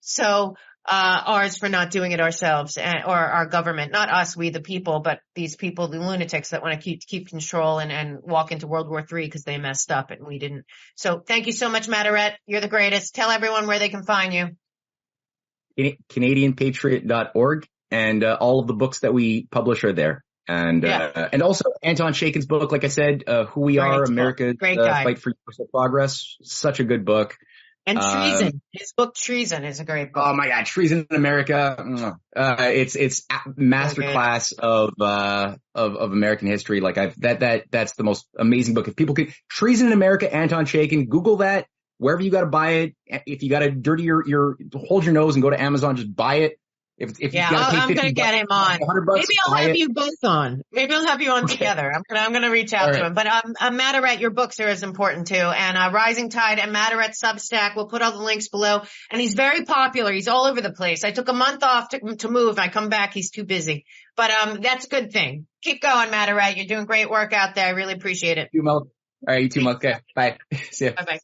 So uh, ours for not doing it ourselves and, or our government, not us, we the people, but these people, the lunatics that want to keep, keep control and, and walk into World War III because they messed up and we didn't. So thank you so much, Matt You're the greatest. Tell everyone where they can find you. CanadianPatriot.org and uh, all of the books that we publish are there. And, yeah. uh, and also Anton Chaitkin's book, like I said, uh, Who We Great Are, America's uh, Fight for Universal Progress. Such a good book. And uh, Treason. His book Treason is a great book. Oh my God. Treason in America. Uh, it's, it's masterclass okay. of, uh, of, of American history. Like I've, that, that, that's the most amazing book. If people could, Treason in America, Anton Chaitkin, Google that wherever you got to buy it. If you got to dirty your, your, hold your nose and go to Amazon, just buy it. If, if you yeah, i am going to get him on. Bucks, Maybe I'll have it. you both on. Maybe I'll have you on okay. together. I'm to, I'm to reach out All to him. But um, uh, Matt Ehret, your books are as important too. And uh, Rising Tide and Matt Ehret Substack. We'll put all the links below. And he's very popular. He's all over the place. I took a month off to, to move. I come back. He's too busy. But um, that's a good thing. Keep going, Matt Ehret. You're doing great work out there. I really appreciate it. You, Mel. All right, you too, Mel. Okay, bye. See ya. Bye bye.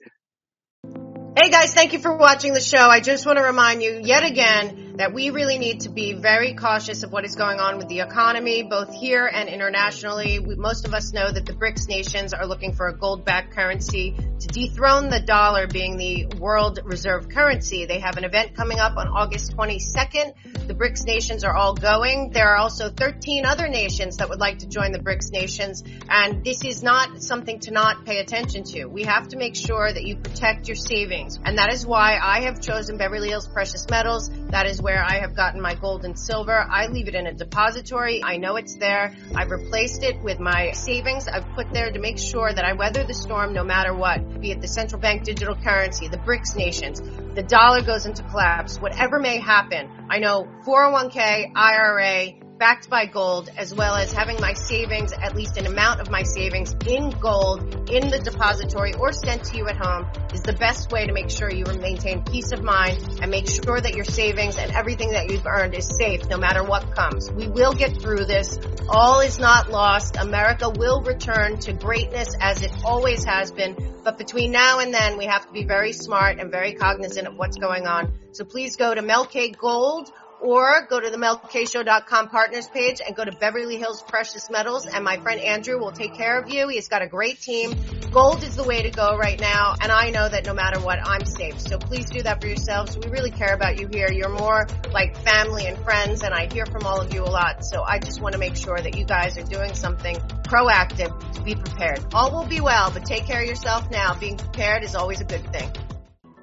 Hey guys, thank you for watching the show. I just want to remind you yet again that we really need to be very cautious of what is going on with the economy, both here and internationally. We, most of us know that the BRICS nations are looking for a gold-backed currency to dethrone the dollar being the world reserve currency. They have an event coming up on August 22nd. The BRICS nations are all going. There are also 13 other nations that would like to join the BRICS nations, and this is not something to not pay attention to. We have to make sure that you protect your savings. And that is why I have chosen Beverly Hills Precious Metals. That is where I have gotten my gold and silver. I leave it in a depository. I know it's there. I've replaced it with my savings I've put there to make sure that I weather the storm no matter what, be it the central bank digital currency, the BRICS nations, the dollar goes into collapse, whatever may happen. I know 401k, IRA, backed by gold, as well as having my savings, at least an amount of my savings in gold in the depository or sent to you at home is the best way to make sure you maintain peace of mind and make sure that your savings and everything that you've earned is safe no matter what comes. We will get through this. All is not lost. America will return to greatness as it always has been. But between now and then, we have to be very smart and very cognizant of what's going on. So please go to Mel K Gold or go to the melkshow.com partners page and go to Beverly Hills Precious Metals and my friend Andrew will take care of you. He's got a great team. Gold is the way to go right now and I know that no matter what, I'm safe. So please do that for yourselves. We really care about you here. You're more like family and friends and I hear from all of you a lot. So I just want to make sure that you guys are doing something proactive to be prepared. All will be well, but take care of yourself now. Being prepared is always a good thing.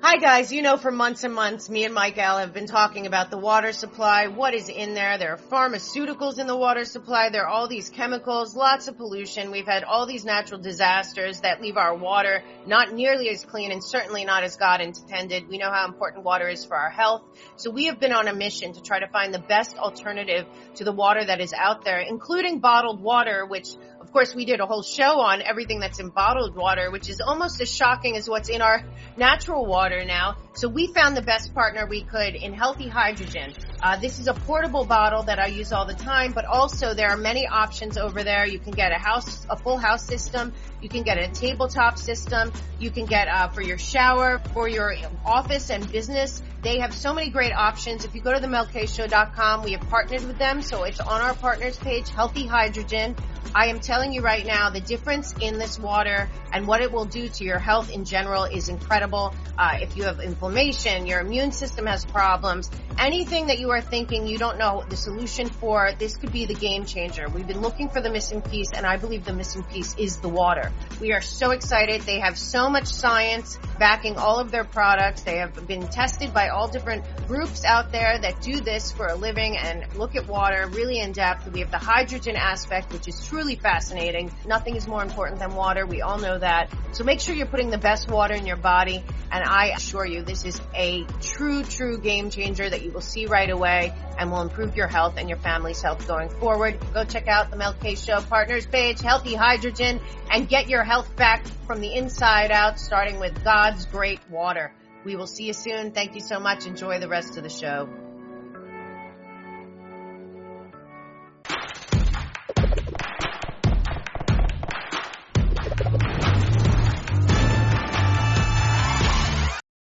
Hi guys, you know for months and months, me and Mike L have been talking about the water supply, what is in there. There are pharmaceuticals in the water supply. There are all these chemicals, lots of pollution. We've had all these natural disasters that leave our water not nearly as clean and certainly not as God intended. We know how important water is for our health. So we have been on a mission to try to find the best alternative to the water that is out there, including bottled water, which course we did a whole show on everything that's in bottled water, which is almost as shocking as what's in our natural water now. So we found the best partner we could in healthy hydrogen. Uh, this is a portable bottle that I use all the time, but also there are many options over there. You can get a house, a full house system. You can get a tabletop system. You can get uh, for your shower, for your office and business. They have so many great options. If you go to themelkshow.com, we have partnered with them, so it's on our partners page, Healthy Hydrogen. I am telling you right now, the difference in this water and what it will do to your health in general is incredible. Uh, if you have inflammation, your immune system has problems, anything that you are thinking you don't know the solution for, this could be the game changer. We've been looking for the missing piece, and I believe the missing piece is the water. We are so excited. They have so much science backing all of their products. They have been tested by all different groups out there that do this for a living and look at water really in depth. We have the hydrogen aspect, which is truly fascinating. Nothing is more important than water. We all know that. So make sure you're putting the best water in your body. And I assure you, this is a true, true game changer that you will see right away and will improve your health and your family's health going forward. Go check out the Mel K Show partners page, Healthy Hydrogen, and get your health back from the inside out, starting with God's great water. We will see you soon. Thank you so much. Enjoy the rest of the show.